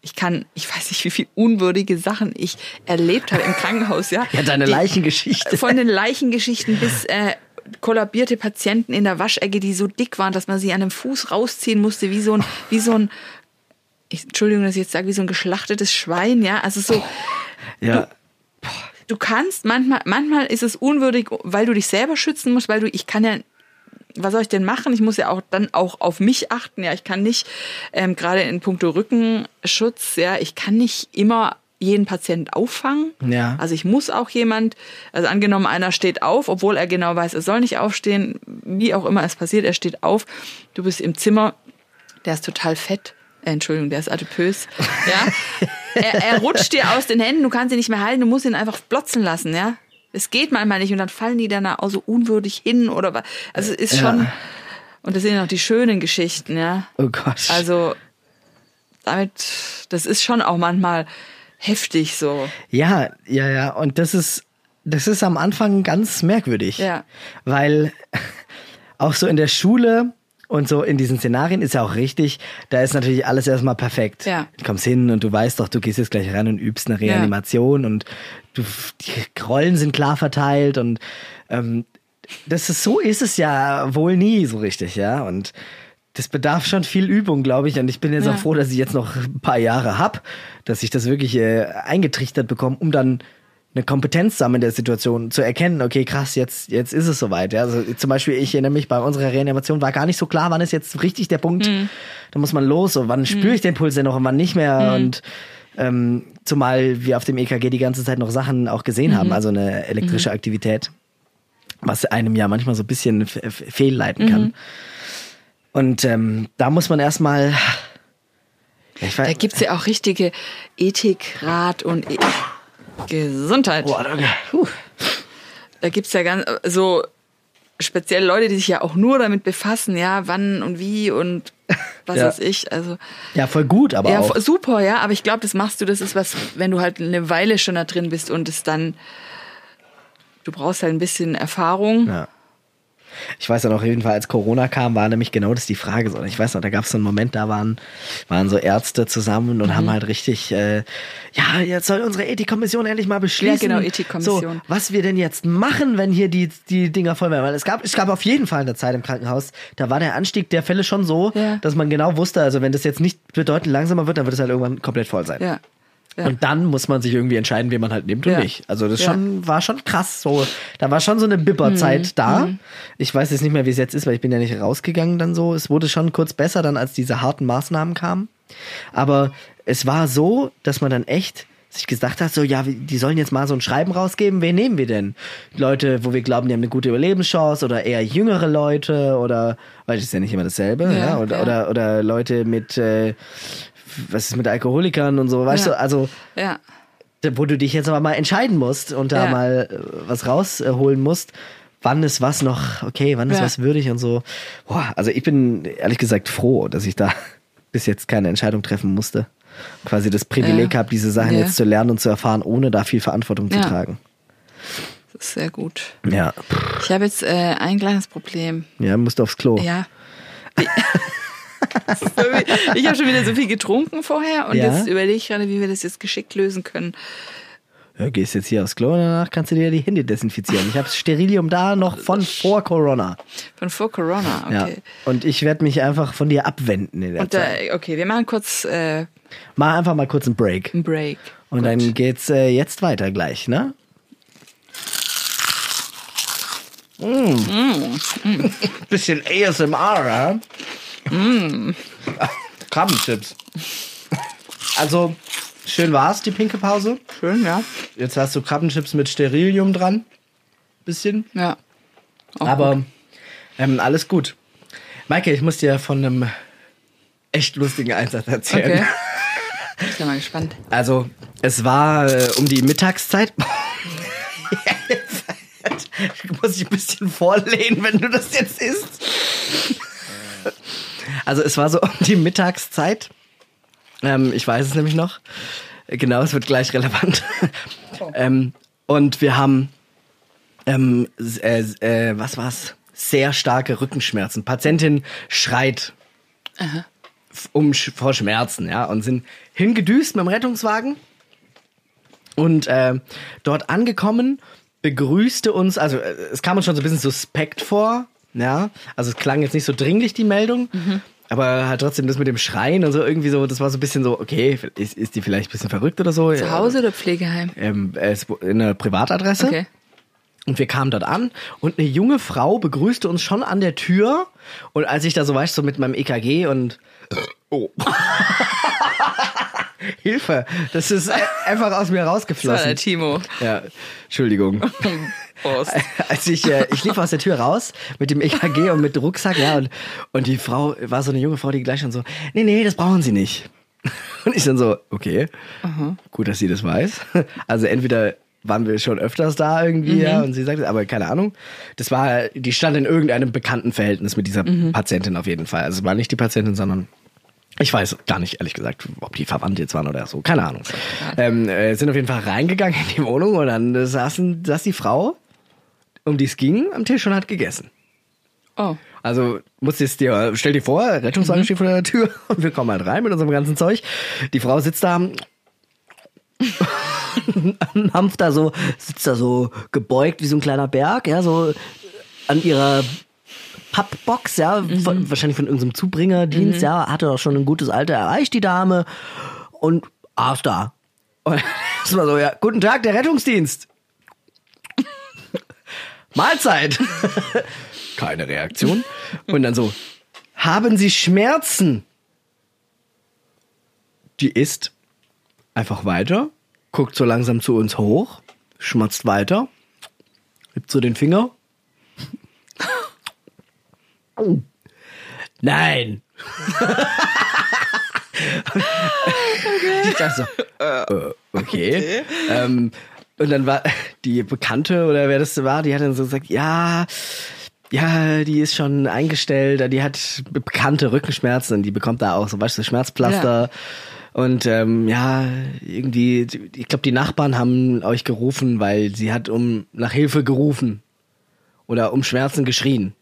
ich kann, ich weiß nicht, wie viel unwürdige Sachen ich erlebt habe im Krankenhaus, ja. Ja, deine Leichengeschichte. Von den Leichengeschichten bis äh, kollabierte Patienten in der Waschecke, die so dick waren, dass man sie an dem Fuß rausziehen musste, wie so ein, wie so ein, ich, Entschuldigung, dass ich jetzt sage, wie so ein geschlachtetes Schwein, ja. Also so. Ja. Du, du kannst manchmal, manchmal ist es unwürdig, weil du dich selber schützen musst, weil du, ich kann ja was soll ich denn machen? Ich muss ja auch dann auch auf mich achten. Ja, ich kann nicht, ähm, gerade in puncto Rückenschutz, ja, ich kann nicht immer jeden Patient auffangen. Ja. Also ich muss auch jemand, also angenommen, einer steht auf, obwohl er genau weiß, er soll nicht aufstehen, wie auch immer es passiert, er steht auf, du bist im Zimmer, der ist total fett. Äh, Entschuldigung, der ist adipös. Ja. *laughs* er, er rutscht dir aus den Händen, du kannst ihn nicht mehr halten, du musst ihn einfach plotzen lassen, ja. Es geht manchmal nicht und dann fallen die dann auch so unwürdig hin oder was. Also es ist schon, und das sind ja noch die schönen Geschichten, ja. Oh Gott. Also damit, das ist schon auch manchmal heftig so. Ja, ja, ja. Und das ist, das ist am Anfang ganz merkwürdig. Ja. Weil *laughs* auch so in der Schule und so in diesen Szenarien ist ja auch richtig, da ist natürlich alles erstmal perfekt. Ja. Du kommst hin und du weißt doch, du gehst jetzt gleich rein und übst eine Reanimation und du, die Rollen sind klar verteilt und ähm, das ist so ist es ja wohl nie so richtig, ja. Und das bedarf schon viel Übung, glaube ich. Und ich bin jetzt Ja. auch froh, dass ich jetzt noch ein paar Jahre hab, dass ich das wirklich äh, eingetrichtert bekomme, um dann eine Kompetenz in der Situation, zu erkennen, okay, krass, jetzt, jetzt ist es soweit. Ja? Also zum Beispiel, ich erinnere mich, bei unserer Reanimation war gar nicht so klar, wann ist jetzt richtig der Punkt, da muss man los, so, wann spüre ich den Puls denn noch und wann nicht mehr. Und ähm, zumal wir auf dem EKG die ganze Zeit noch Sachen auch gesehen haben, also eine elektrische Aktivität, was einem ja manchmal so ein bisschen fehlleiten kann. Und ähm, da muss man erstmal. Ja, ich weiß, Da gibt's ja auch richtige Ethikrat und e Gesundheit. Boah, danke. Puh. Da gibt's ja ganz so speziell Leute, die sich ja auch nur damit befassen, ja, wann und wie und was *laughs* Ja. weiß ich. Also Ja, voll gut, aber ja, auch. super, ja, aber ich glaube, das machst du, das ist was, wenn du halt eine Weile schon da drin bist und es dann, du brauchst halt ein bisschen Erfahrung. Ja. Ich weiß ja noch, auf jeden Fall, als Corona kam, war nämlich genau das die Frage. So. Ich weiß noch, da gab es so einen Moment, da waren, waren so Ärzte zusammen und Mhm. haben halt richtig, äh, ja, jetzt soll unsere Ethikkommission endlich mal beschließen. Ja, genau, Ethikkommission. So, was wir denn jetzt machen, wenn hier die, die Dinger voll werden. Weil es gab, es gab auf jeden Fall eine Zeit im Krankenhaus, da war der Anstieg der Fälle schon so, Ja. dass man genau wusste, also wenn das jetzt nicht bedeutend langsamer wird, dann wird es halt irgendwann komplett voll sein. Ja. Ja. Und dann muss man sich irgendwie entscheiden, wen man halt nimmt und Ja. nicht. Also das Ja. schon, war schon krass. So, da war schon so eine Bibberzeit Mhm. da. Ich weiß jetzt nicht mehr, wie es jetzt ist, weil ich bin ja nicht rausgegangen dann so. Es wurde schon kurz besser dann, als diese harten Maßnahmen kamen. Aber es war so, dass man dann echt sich gesagt hat, so, ja, die sollen jetzt mal so ein Schreiben rausgeben, wen nehmen wir denn? Leute, wo wir glauben, die haben eine gute Überlebenschance oder eher jüngere Leute oder, weil das ist ja nicht immer dasselbe, ja, Ja, oder, ja. oder, oder Leute mit, äh, was ist mit Alkoholikern und so, weißt Ja. du, also, ja. wo du dich jetzt aber mal entscheiden musst und da Ja. mal äh, was rausholen musst, wann ist was noch okay, wann ist was würdig und so. Boah, also ich bin ehrlich gesagt froh, dass ich da *laughs* bis jetzt keine Entscheidung treffen musste. Quasi das Privileg Ja. habe, diese Sachen jetzt zu lernen und zu erfahren, ohne da viel Verantwortung zu tragen. Das ist sehr gut. Ja, Ich habe jetzt äh, ein kleines Problem. ja, musst aufs Klo. Ja. *laughs* Ich habe schon wieder so viel getrunken vorher und Ja? jetzt überlege ich gerade, wie wir das jetzt geschickt lösen können. Ja, gehst jetzt hier aufs Klo und danach kannst du dir die Hände desinfizieren. Ich habe Sterilium da noch von vor Corona. Von vor Corona, Ja. okay. Und ich werde mich einfach von dir abwenden in der Und Zeit. okay, wir machen kurz äh, Mach einfach mal kurz einen Break. einen Break. Und Gut. dann geht's äh, jetzt weiter gleich, ne? Mm. *laughs* Bisschen ASMR, ja? Krabbenchips. Also, schön war's, die pinke Pause. Schön, ja. Jetzt hast du Krabbenchips mit Sterilium dran. Bisschen. Ja. Auch Aber ähm, alles gut. Maike, ich muss dir von einem echt lustigen Einsatz erzählen. Okay. *laughs* Ich bin mal gespannt. Also, es war äh, um die Mittagszeit. *laughs* du musst dich ein bisschen vorlehnen, wenn du das jetzt isst. Also, es war so um die Mittagszeit. Ähm, ich weiß es nämlich noch. Genau, es wird gleich relevant. ähm, und wir haben, ähm, äh, äh, was war's? Sehr starke Rückenschmerzen. Patientin schreit f- um vor Schmerzen, ja, und sind hingedüst mit dem Rettungswagen. Und äh, dort angekommen begrüßte uns, also äh, es kam uns schon so ein bisschen suspekt vor, ja, also es klang jetzt nicht so dringlich die Meldung, aber halt trotzdem das mit dem Schreien und so irgendwie so, das war so ein bisschen so, okay, ist, ist die vielleicht ein bisschen verrückt oder so? Zu Hause oder Pflegeheim? Ähm, wo- in einer Privatadresse. Okay. Und wir kamen dort an und eine junge Frau begrüßte uns schon an der Tür. Und als ich da so weißt, so mit meinem EKG und oh. *laughs* Hilfe, das ist e- einfach aus mir Das war der rausgeflossen. Timo. Ja, Entschuldigung. *laughs* Prost. Als ich, äh, ich lief aus der Tür raus mit dem EKG und mit Rucksack, ja, und, und die Frau war so eine junge Frau, die gleich schon so, nee, nee, das brauchen Sie nicht. Und ich dann so, okay, gut, dass sie das weiß. Also entweder waren wir schon öfters da irgendwie, ja, und sie sagte, aber keine Ahnung. Das war, die stand in irgendeinem bekannten Verhältnis mit dieser Patientin auf jeden Fall. Also es war nicht die Patientin, sondern ich weiß gar nicht, ehrlich gesagt, ob die verwandt jetzt waren oder so. Keine Ahnung. Ähm, äh, sind auf jeden Fall reingegangen in die Wohnung und dann äh, saßen, saß die Frau, um die es ging, am Tisch und hat gegessen. Oh. Also musst du es dir, stell dir vor, Rettungswagen steht vor der Tür *laughs* und wir kommen halt rein mit unserem ganzen Zeug. Die Frau sitzt da, *laughs* Hanf da so, sitzt da so gebeugt wie so ein kleiner Berg, ja, so an ihrer Pappbox, ja, von, wahrscheinlich von irgendeinem Zubringerdienst, ja, hatte auch schon ein gutes Alter erreicht, die Dame, und aß da. Und *laughs* das war so, ja, guten Tag, der Rettungsdienst. Mahlzeit. *laughs* Keine Reaktion. Und dann so, haben Sie Schmerzen? Die isst einfach weiter, guckt so langsam zu uns hoch, schmatzt weiter, hebt so den Finger. Nein. *laughs* Ich dachte so, äh, okay. Ähm, und dann war *laughs* die Bekannte oder wer das war, die hat dann so gesagt, ja, ja, die ist schon eingestellt, die hat bekannte Rückenschmerzen, die bekommt da auch so, weißt du, Schmerzpflaster. Und ähm, ja, irgendwie, ich glaube, die Nachbarn haben euch gerufen, weil sie hat um nach Hilfe gerufen. Oder um Schmerzen geschrien.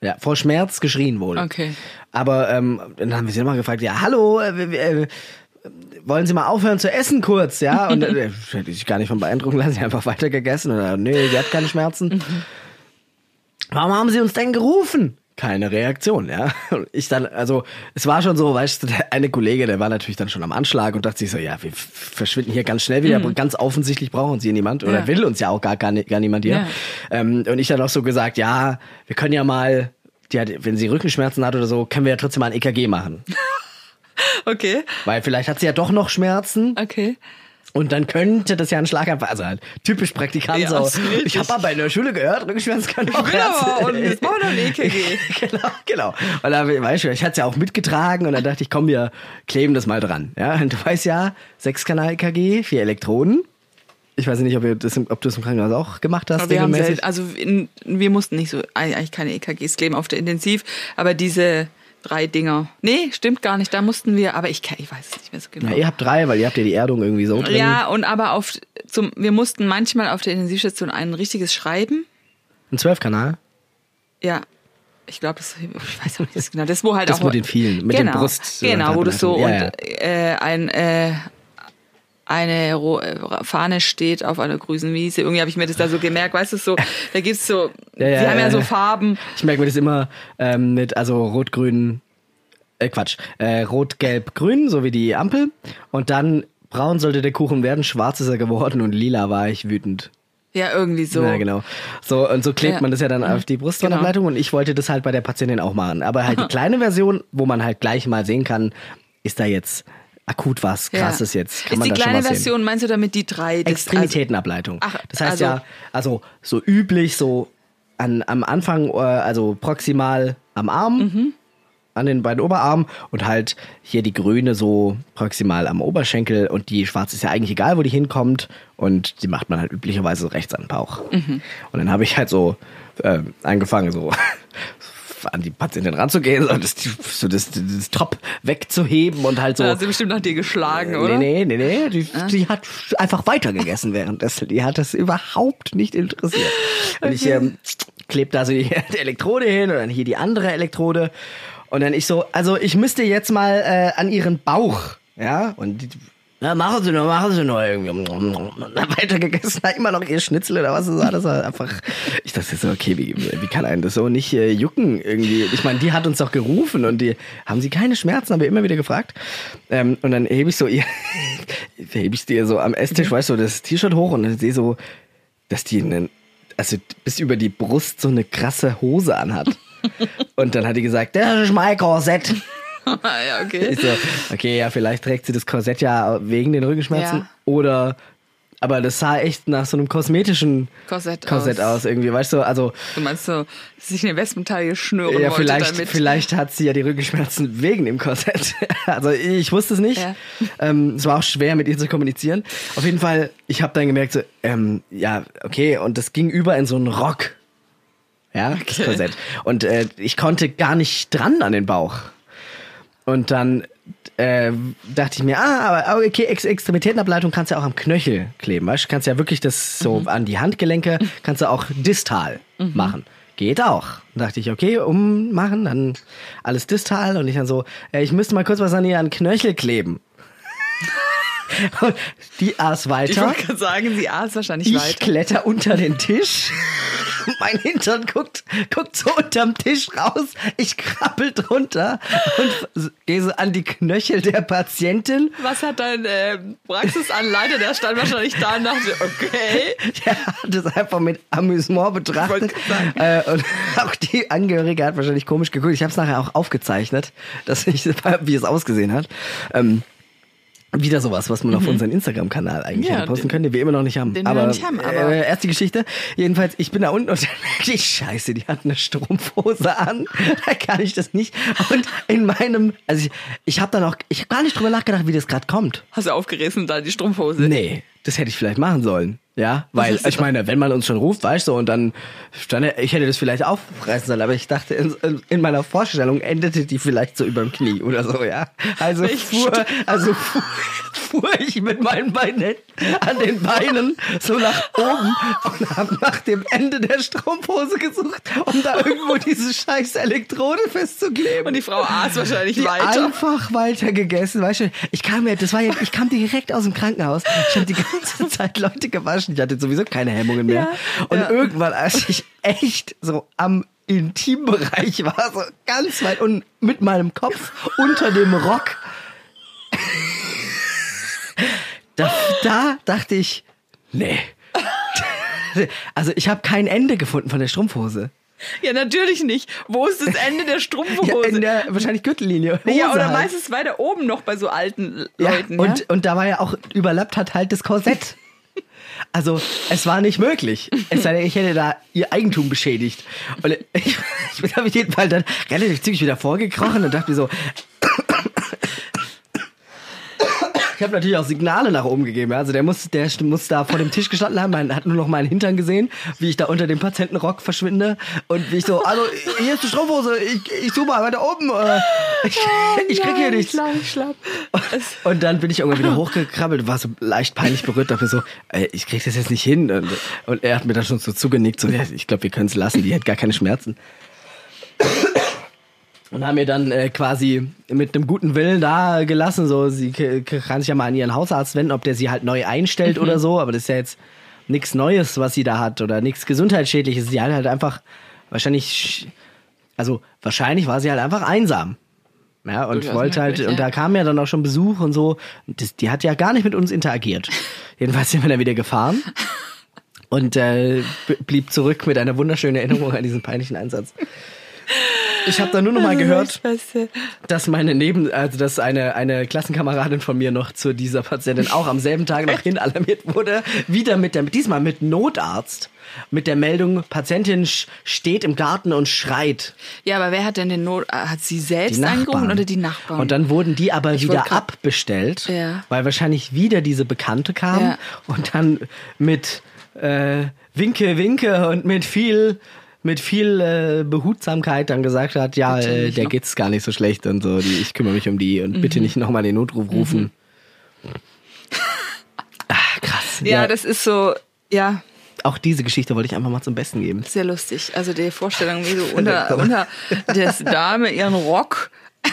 Ja, vor Schmerz geschrien wohl. Okay. Aber ähm, dann haben wir sie nochmal gefragt, ja, hallo, äh, äh, wollen Sie mal aufhören zu essen kurz, ja? Und *laughs* äh, hätte sich gar nicht von beeindrucken lassen, sie hat einfach weiter gegessen. Oder, nee, sie hat keine Schmerzen. Warum haben Sie uns denn gerufen? Keine Reaktion, ja. Und ich dann, also, es war schon so, weißt du, der eine Kollege, der war natürlich dann schon am Anschlag und dachte sich so, ja, wir verschwinden hier ganz schnell wieder, aber ganz offensichtlich brauchen sie niemand oder Ja. will uns ja auch gar, gar, gar niemand hier. Ja. Ähm, und ich dann auch so gesagt, ja, wir können ja mal, die hat, wenn sie Rückenschmerzen hat oder so, können wir ja trotzdem mal ein EKG machen. *laughs* Okay. Weil vielleicht hat sie ja doch noch Schmerzen Okay. und dann könnte das ja ein Schlaganfall, also halt typisch Praktikant Ja. Ich habe aber in der Schule gehört, Rückenschmerzen können auch Genau, Herz- und jetzt machen wir noch ein EKG. *laughs* genau, genau. Und da, weißt du, ich hatte es ja auch mitgetragen und dann dachte ich, komm, wir kleben das mal dran. Ja, und du weißt ja, Sechskanal-EKG, vier Elektroden. Ich weiß nicht, ob, ihr das, ob du das im Krankenhaus auch gemacht hast. Wir haben selten, also in, wir mussten nicht so, eigentlich keine EKGs kleben auf der Intensiv, aber diese drei Dinger. Nee, stimmt gar nicht, da mussten wir, aber ich, ich weiß es nicht mehr so genau. ja, ihr habt drei, weil ihr habt ja die Erdung irgendwie so drin. Ja, und aber auf zum wir mussten manchmal auf der Intensivstation ein richtiges Schreiben. Ein Zwölfkanal. Ja. Ich glaube, das ich weiß auch nicht das genau. Das wo halt Das auch mit den vielen, mit den genau, Brust- Genau, wo das so Ja, und ja. Äh, ein äh, eine äh, Fahne steht auf einer grünen Wiese. Irgendwie habe ich mir das da so gemerkt, weißt du, so, da gibt's so, Ja, ja, die haben ja so. Farben. Ich merke mir das immer ähm, mit, also rot, grün, äh, Quatsch, äh, rot, gelb, grün, so wie die Ampel. Und dann braun sollte der Kuchen werden, schwarz ist er geworden und lila war ich wütend. Ja, irgendwie so. Ja, genau. So, und so klebt Ja. man das ja dann auf die Brustwandableitung und ich wollte das halt bei der Patientin auch machen. Aber halt die *laughs* kleine Version, wo man halt gleich mal sehen kann, ist da jetzt akut was Ja. krasses jetzt. Kann ist die kleine. Version, meinst du damit die drei? Extremitätenableitung. Ach, das heißt also- ja, also so üblich, so an, am Anfang, äh, also proximal am Arm, Mhm. an den beiden Oberarmen und halt hier die grüne so proximal am Oberschenkel und die schwarze ist ja eigentlich egal, wo die hinkommt und die macht man halt üblicherweise rechts an den Bauch. Mhm. Und dann habe ich halt so äh, angefangen, so *laughs* an die Patientin ranzugehen, so das, so das, das Top wegzuheben und halt so. Da hat sie bestimmt nach dir geschlagen, oder? Nee, nee, nee, nee. Die, die hat einfach weitergegessen währenddessen. Die hat das überhaupt nicht interessiert. Und ich ähm, kleb da so die, die *laughs* Elektrode hin und dann hier die andere Elektrode. Und dann ich so, also ich müsste jetzt mal äh, an ihren Bauch. Ja, und die, na, machen Sie nur, machen Sie nur irgendwie. Weitergegessen, hat immer noch ihr Schnitzel oder was es war. Das war einfach. Ich dachte so, okay, wie, wie kann einen das so nicht äh, jucken irgendwie? Ich meine, die hat uns doch gerufen und die haben sie keine Schmerzen, haben wir immer wieder gefragt. Ähm, und dann hebe ich so ihr, *laughs* hebe ich dir so am Esstisch, weißt du, das T-Shirt hoch und dann sehe so, dass die einen, also bis über die Brust so eine krasse Hose anhat. *laughs* Und dann hat die gesagt, das ist mein Korsett. *laughs* ja, okay. So, okay, ja, vielleicht trägt sie das Korsett ja wegen den Rückenschmerzen Ja. oder aber das sah echt nach so einem kosmetischen Korsett Korsett aus. aus irgendwie, weißt du, also Du meinst so, sich eine Wespentaille schnüren ja, wollte vielleicht, damit. vielleicht hat sie ja die Rückenschmerzen wegen dem Korsett. *laughs* Also ich wusste es nicht. Ja. Ähm, es war auch schwer, mit ihr zu kommunizieren. Auf jeden Fall, ich habe dann gemerkt, so, ähm, ja, okay, und das ging über in so einen Rock. Ja, das Okay. Korsett. Und äh, ich konnte gar nicht dran an den Bauch. Und dann äh, dachte ich mir, ah, aber aber okay, Ex Extremitätenableitung kannst du ja auch am Knöchel kleben, weißt du? Kannst ja wirklich das so Mhm. an die Handgelenke, kannst du auch distal machen. Geht auch. Dann dachte ich, okay, ummachen, dann alles distal und ich dann so, äh, ich müsste mal kurz was an ihr an den Knöchel kleben. *laughs* und die aß ich weiter. wollte gerade sagen, sie aß wahrscheinlich Ich weiter. kletter unter den Tisch. *laughs* mein Hintern guckt, guckt so unterm Tisch raus. Ich krabbel drunter und gehe so an die Knöchel der Patientin. Was hat dein äh, Praxisanleiter, der stand wahrscheinlich da und dachte, okay. *laughs* Der hat das einfach mit Amüsement betrachtet. Äh, und *laughs* auch die Angehörige hat wahrscheinlich komisch geguckt. Ich habe es nachher auch aufgezeichnet, dass ich, wie es ausgesehen hat. Ähm, wieder sowas, was man auf unseren Instagram-Kanal eigentlich Mhm. Ja, hätte posten können, den wir immer noch nicht haben. den wir aber, noch nicht haben, aber- Äh, erst die Geschichte. Jedenfalls, ich bin da unten und *laughs* merke ich, scheiße, die hat eine Strumpfhose an. *laughs* Da kann ich das nicht. Und in meinem, also ich, ich habe dann auch, ich habe gar nicht drüber nachgedacht, wie das gerade kommt. Hast du aufgerissen da die Strumpfhose? Nee, das hätte ich vielleicht machen sollen. Ja, weil du ich meine, wenn man uns schon ruft, weißt du, und dann, dann ich hätte das vielleicht aufreißen sollen, aber ich dachte, in, in meiner Vorstellung endete die vielleicht so überm Knie oder so, ja. Also Ich fuhr, also fuhr, fuhr ich mit meinen Beinen an den Beinen so nach oben und habe nach dem Ende der Strumpfhose gesucht, um da irgendwo diese scheiß Elektrode festzukleben. Und die Frau aß wahrscheinlich Die weiter. einfach weiter gegessen, weißt du? Ich kam ja, das war ja, ich kam direkt aus dem Krankenhaus. Ich habe die ganze *laughs* Zeit Leute gewaschen. Ich hatte sowieso keine Hemmungen mehr. Ja, und ja. irgendwann, als ich echt so am Intimbereich war, so ganz weit und mit meinem Kopf unter dem Rock, da, da dachte ich, nee. Also ich habe kein Ende gefunden von der Strumpfhose. Ja, natürlich nicht. Wo ist das Ende der *laughs* Ja, Strumpfhose? in der wahrscheinlich Gürtellinie. Ja, Hose oder halt. meistens weiter oben noch bei so alten Ja, Leuten. und, ja? und da war ja auch überlappt hat halt das Korsett. Also es war nicht möglich. Es sei denn, ich hätte da ihr Eigentum beschädigt. Und ich, *laughs* ich bin auf jeden Fall dann relativ zügig wieder vorgekrochen und dachte mir so. Ich habe natürlich auch Signale nach oben gegeben. Also der muss, der muss da vor dem Tisch gestanden haben, man hat nur noch meinen Hintern gesehen, wie ich da unter dem Patientenrock verschwinde und wie ich so, also hier ist die Strumpfhose, ich, ich suche mal weiter oben. Äh, *laughs* ich, ich krieg hier nichts. Schlapp, schlapp. Und dann bin ich irgendwann wieder hochgekrabbelt, war so leicht peinlich berührt, mir so, ey, ich krieg das jetzt nicht hin. Und, und er hat mir dann schon so zugenickt, so, ich glaube, wir können es lassen, die hat gar keine Schmerzen. Und haben mir dann äh, quasi mit einem guten Willen da gelassen, so, sie kann sich ja mal an ihren Hausarzt wenden, ob der sie halt neu einstellt oder so, aber das ist ja jetzt nichts Neues, was sie da hat oder nichts gesundheitsschädliches. Sie hat halt einfach wahrscheinlich, also wahrscheinlich war sie halt einfach einsam. Ja, und Durchaus wollte halt, möglich, und ja. da kam ja dann auch schon Besuch und so. Das, die hat ja gar nicht mit uns interagiert. *laughs* Jedenfalls sind wir dann wieder gefahren und äh, blieb zurück mit einer wunderschönen Erinnerung an diesen peinlichen Einsatz. Ich habe dann nur noch mal gehört, Beste. dass meine Neben, also dass eine eine Klassenkameradin von mir noch zu dieser Patientin auch am selben Tag noch hin alarmiert wurde, wieder mit der diesmal mit Notarzt mit der Meldung Patientin steht im Garten und schreit. Ja, aber wer hat denn den Not? Hat sie selbst angerufen oder die Nachbarn? Und dann wurden die aber Ich wieder abbestellt, Ja. weil wahrscheinlich wieder diese Bekannte kam Ja. und dann mit äh, Winke, Winke und mit viel mit viel äh, Behutsamkeit dann gesagt hat, ja, äh, der geht's gar nicht so schlecht und so, die, ich kümmere mich um die und bitte nicht nochmal den Notruf rufen. *laughs* Ah, krass. ja, das ist so, ja, auch diese Geschichte wollte ich einfach mal zum Besten geben. sehr lustig. Also die Vorstellung, wie du *laughs* unter, unter das Dame ihren Rock *laughs*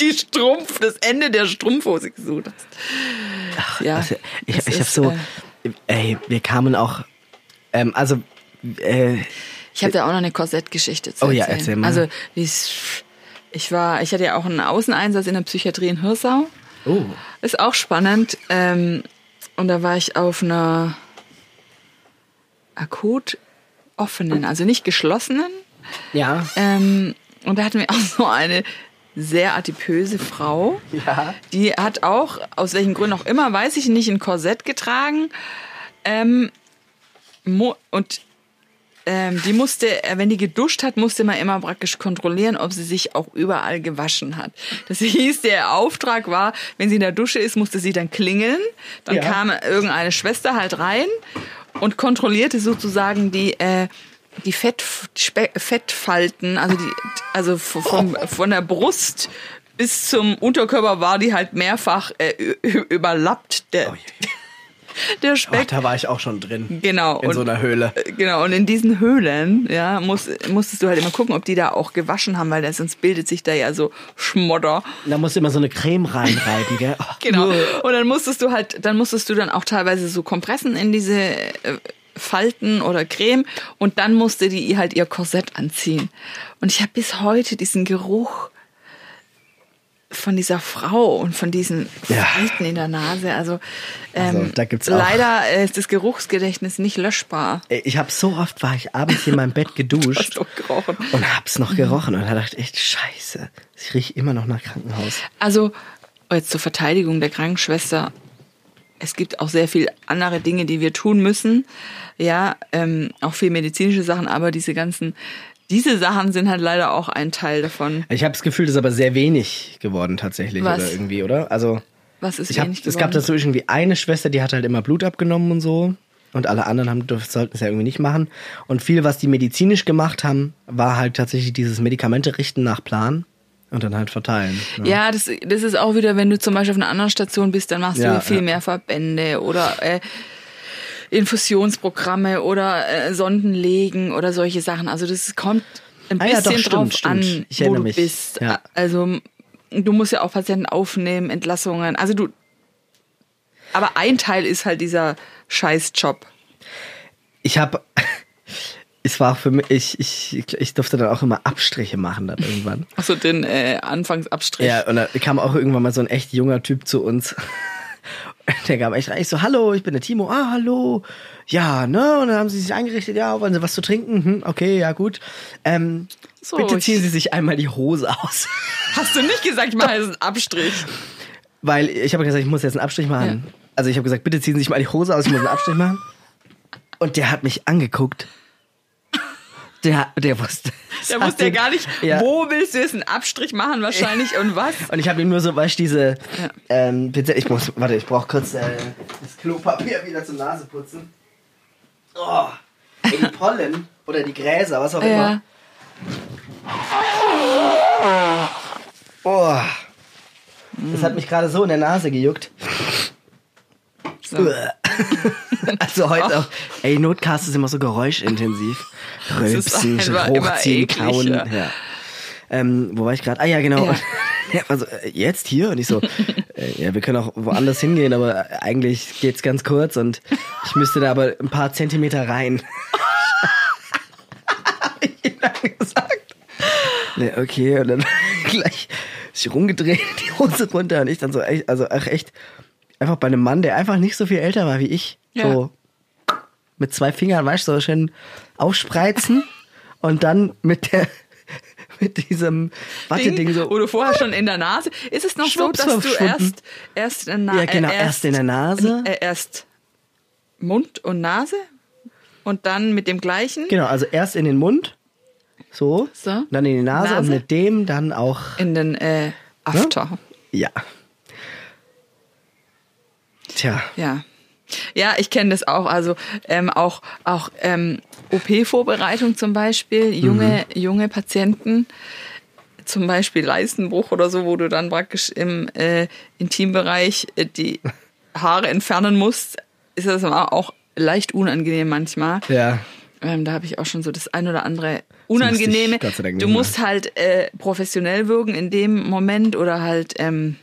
die Strumpf, das Ende der Strumpfhose gesucht hast. Ja, Also, ich ich habe so, äh, ey, wir kamen auch, ähm, also, äh, Ich habe da auch noch eine Korsettgeschichte zu Oh ja, erzählen. erzähl mal. Also, ich war, ich hatte ja auch einen Außeneinsatz in der Psychiatrie in Hirsau. oh, Ist auch spannend. Ähm, und da war ich auf einer akut offenen, also nicht geschlossenen. ja, Ähm, und da hatten wir *laughs* auch so eine sehr adipöse Frau. Ja. Die hat auch, aus welchen Gründen auch immer, weiß ich nicht, ein Korsett getragen. Ähm, und ähm, die musste, äh, wenn die geduscht hat, musste man immer praktisch kontrollieren, ob sie sich auch überall gewaschen hat. Das *laughs* hieß, der Auftrag war, wenn sie in der Dusche ist, musste sie dann klingeln. Dann Ja. kam irgendeine Schwester halt rein und kontrollierte sozusagen die, äh, die Fett, Spe Fettfalten, also die, also v- vom, von der Brust bis zum Unterkörper war die halt mehrfach äh, überlappt, der, der Speck. da war ich auch schon drin. Genau. In so einer Höhle. äh, Genau, und in diesen Höhlen, ja, muss, musstest du halt immer gucken, ob die da auch gewaschen haben, weil sonst bildet sich da ja so Schmodder. Da musst du immer so eine Creme reinreiben, gell? Oh, *laughs* Genau. Und dann musstest du halt, dann musstest du dann auch teilweise so Kompressen in diese äh, Falten oder Creme und dann musste die halt ihr Korsett anziehen. Und ich habe bis heute diesen Geruch von dieser Frau und von diesen Ja. Falten in der Nase. Also, ähm, Also, gibt's auch- leider ist das Geruchsgedächtnis nicht löschbar. Ich habe so oft war ich abends in meinem Bett *laughs* geduscht und hab's noch gerochen und da dachte ich echt Scheiße, ich riech immer noch nach Krankenhaus. Also, jetzt zur Verteidigung der Krankenschwester. Es gibt auch sehr viel andere Dinge, die wir tun müssen. Ja, ähm, auch viel medizinische Sachen, aber diese ganzen, diese Sachen sind halt leider auch ein Teil davon. Ich habe das Gefühl, das ist aber sehr wenig geworden tatsächlich Was? oder irgendwie, oder? Also Was ist ich hab, wenig es gab geworden? dazu irgendwie eine Schwester, die hat halt immer Blut abgenommen und so. Und alle anderen haben, sollten es ja irgendwie nicht machen. Und viel, was die medizinisch gemacht haben, war halt tatsächlich dieses Medikamente richten nach Plan und dann halt verteilen. ne? Ja, das, das ist auch wieder, wenn du zum Beispiel auf einer anderen Station bist, dann machst du Ja, ja viel ja. mehr Verbände oder äh, Infusionsprogramme oder äh, Sonden legen oder solche Sachen. Also das kommt ein Ah ja, bisschen doch, stimmt, drauf stimmt. an, Ich wo du mich. bist. Ja. Also du musst ja auch Patienten aufnehmen, Entlassungen. Also du. Aber ein Teil ist halt dieser Scheißjob. Ich habe, *laughs* es war für mich, ich, ich, ich durfte dann auch immer Abstriche machen dann irgendwann. Also den äh, Anfangsabstrich. Ja, und da kam auch irgendwann mal so ein echt junger Typ zu uns. *laughs* Der kam echt rein. Ich so, hallo, ich bin der Timo. Ah, hallo. Ja, ne? Und dann haben sie sich eingerichtet. Ja, wollen sie was zu trinken? Hm, okay, ja, gut. Ähm, So, bitte ziehen Sie sich einmal die Hose aus. *laughs* Hast du nicht gesagt, ich mache jetzt einen Abstrich? Weil ich habe gesagt, ich muss jetzt einen Abstrich machen. Also ich habe gesagt, bitte ziehen Sie sich mal die Hose aus, ich muss einen Abstrich machen. Und der hat mich angeguckt. Der, der wusste. Der wusste ja gar nicht, Ja. wo willst du jetzt einen Abstrich machen wahrscheinlich und was. *laughs* Und ich habe ihm nur so, weißt du, diese Ja. ähm, Pinsette, ich muss, warte, ich brauche kurz äh, das Klopapier wieder zur Nase putzen. Oh, ey, die Pollen oder die Gräser, was auch Ja. immer. Oh, das hat mich gerade so in der Nase gejuckt. So. *laughs* Also heute auch, ey, Notcast ist immer so geräuschintensiv. *laughs* Rülpsen, hochziehen, eklig, kauen. ja. Ja. Ähm, wo war ich gerade? Ah ja, genau. Ja. *laughs* Ja. Also äh, jetzt hier und ich so, äh, ja, wir können auch woanders hingehen, aber äh, eigentlich geht's ganz kurz und ich müsste da aber ein paar Zentimeter rein. Hab ich dann gesagt. Ne, okay, und dann gleich sich rumgedreht, die Hose runter und ich dann so echt, also ach echt, einfach bei einem Mann, der einfach nicht so viel älter war wie ich, Ja. so mit zwei Fingern, weißt du, so schön aufspreizen *laughs* und dann mit der *laughs* mit diesem Watteding so. Du vorher schon in der Nase. Ist es noch so, Schwupps, dass du erst, erst, in der Na Ja, genau, äh, erst in der Nase. Äh, erst Mund und Nase und dann mit dem gleichen Genau, also erst in den Mund, so, So. dann in die Nase, und Nase. mit dem dann auch, in den äh, After. ja. Tja, Ja. Ja, ich kenne das auch. Also ähm, auch, auch ähm, OP-Vorbereitung zum Beispiel, junge, junge Patienten, zum Beispiel Leistenbruch oder so, wo du dann praktisch im äh, Intimbereich äh, die *laughs* Haare entfernen musst, ist das auch leicht unangenehm manchmal. ja. Ähm, da habe ich auch schon so das ein oder andere Unangenehme. Du musst halt äh, professionell wirken in dem Moment oder halt ähm,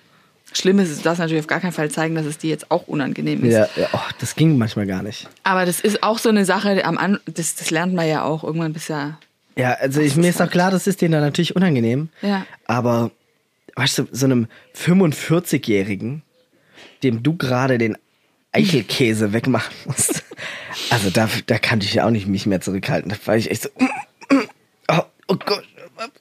schlimm ist, es, du darfst natürlich auf gar keinen Fall zeigen, dass es dir jetzt auch unangenehm ist. Ja, ja oh, das ging manchmal gar nicht. Aber das ist auch so eine Sache, am An das, das lernt man ja auch irgendwann bis ja. Ja, also ich, mir ist auch klar, das ist denen dann natürlich unangenehm. Ja. Aber, weißt du, so einem 45-Jährigen, dem du gerade den Eichelkäse *laughs* wegmachen musst, also da, da kannte ich ja auch nicht mich mehr zurückhalten. Da war ich echt so, oh, oh Gott,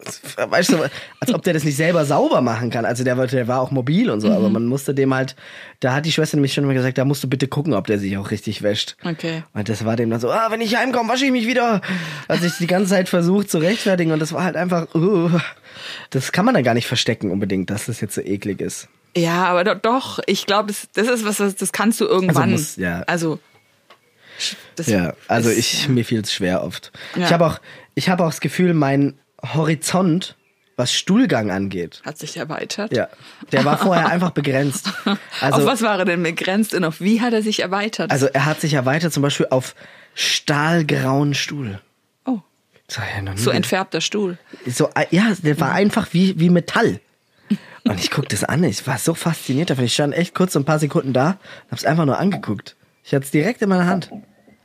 *laughs* weißt du, als ob der das nicht selber sauber machen kann. Also der, war- der war auch mobil und so, aber man musste dem halt, da hat die Schwester nämlich schon immer gesagt, da musst du bitte gucken, ob der sich auch richtig wäscht. Okay. Und das war dem dann so, ah, wenn ich heimkomme, wasche ich mich wieder. Hat sich die ganze Zeit versucht zu rechtfertigen und das war halt einfach, uh, das kann man dann gar nicht verstecken unbedingt, dass das jetzt so eklig ist. Ja, aber do, doch, ich glaube, das, das ist was, das, das kannst du irgendwann. muss- ja. Also, das Ja, also ist- ich, mir fiel es schwer oft. Ja. Ich habe auch, ich habe auch das Gefühl, mein Horizont, was Stuhlgang angeht, Hat sich erweitert. ja, der war vorher einfach *laughs* begrenzt. Also, auf was war er denn begrenzt und auf wie hat er sich erweitert? also er hat sich erweitert zum Beispiel auf stahlgrauen Stuhl. oh, ja so entfärbter Stuhl. so, äh, ja, der war einfach wie, wie Metall. Und ich guck das an, ich war so fasziniert davon. Ich stand echt kurz so ein paar Sekunden da und hab's einfach nur angeguckt. Ich hatte es direkt in meiner Hand.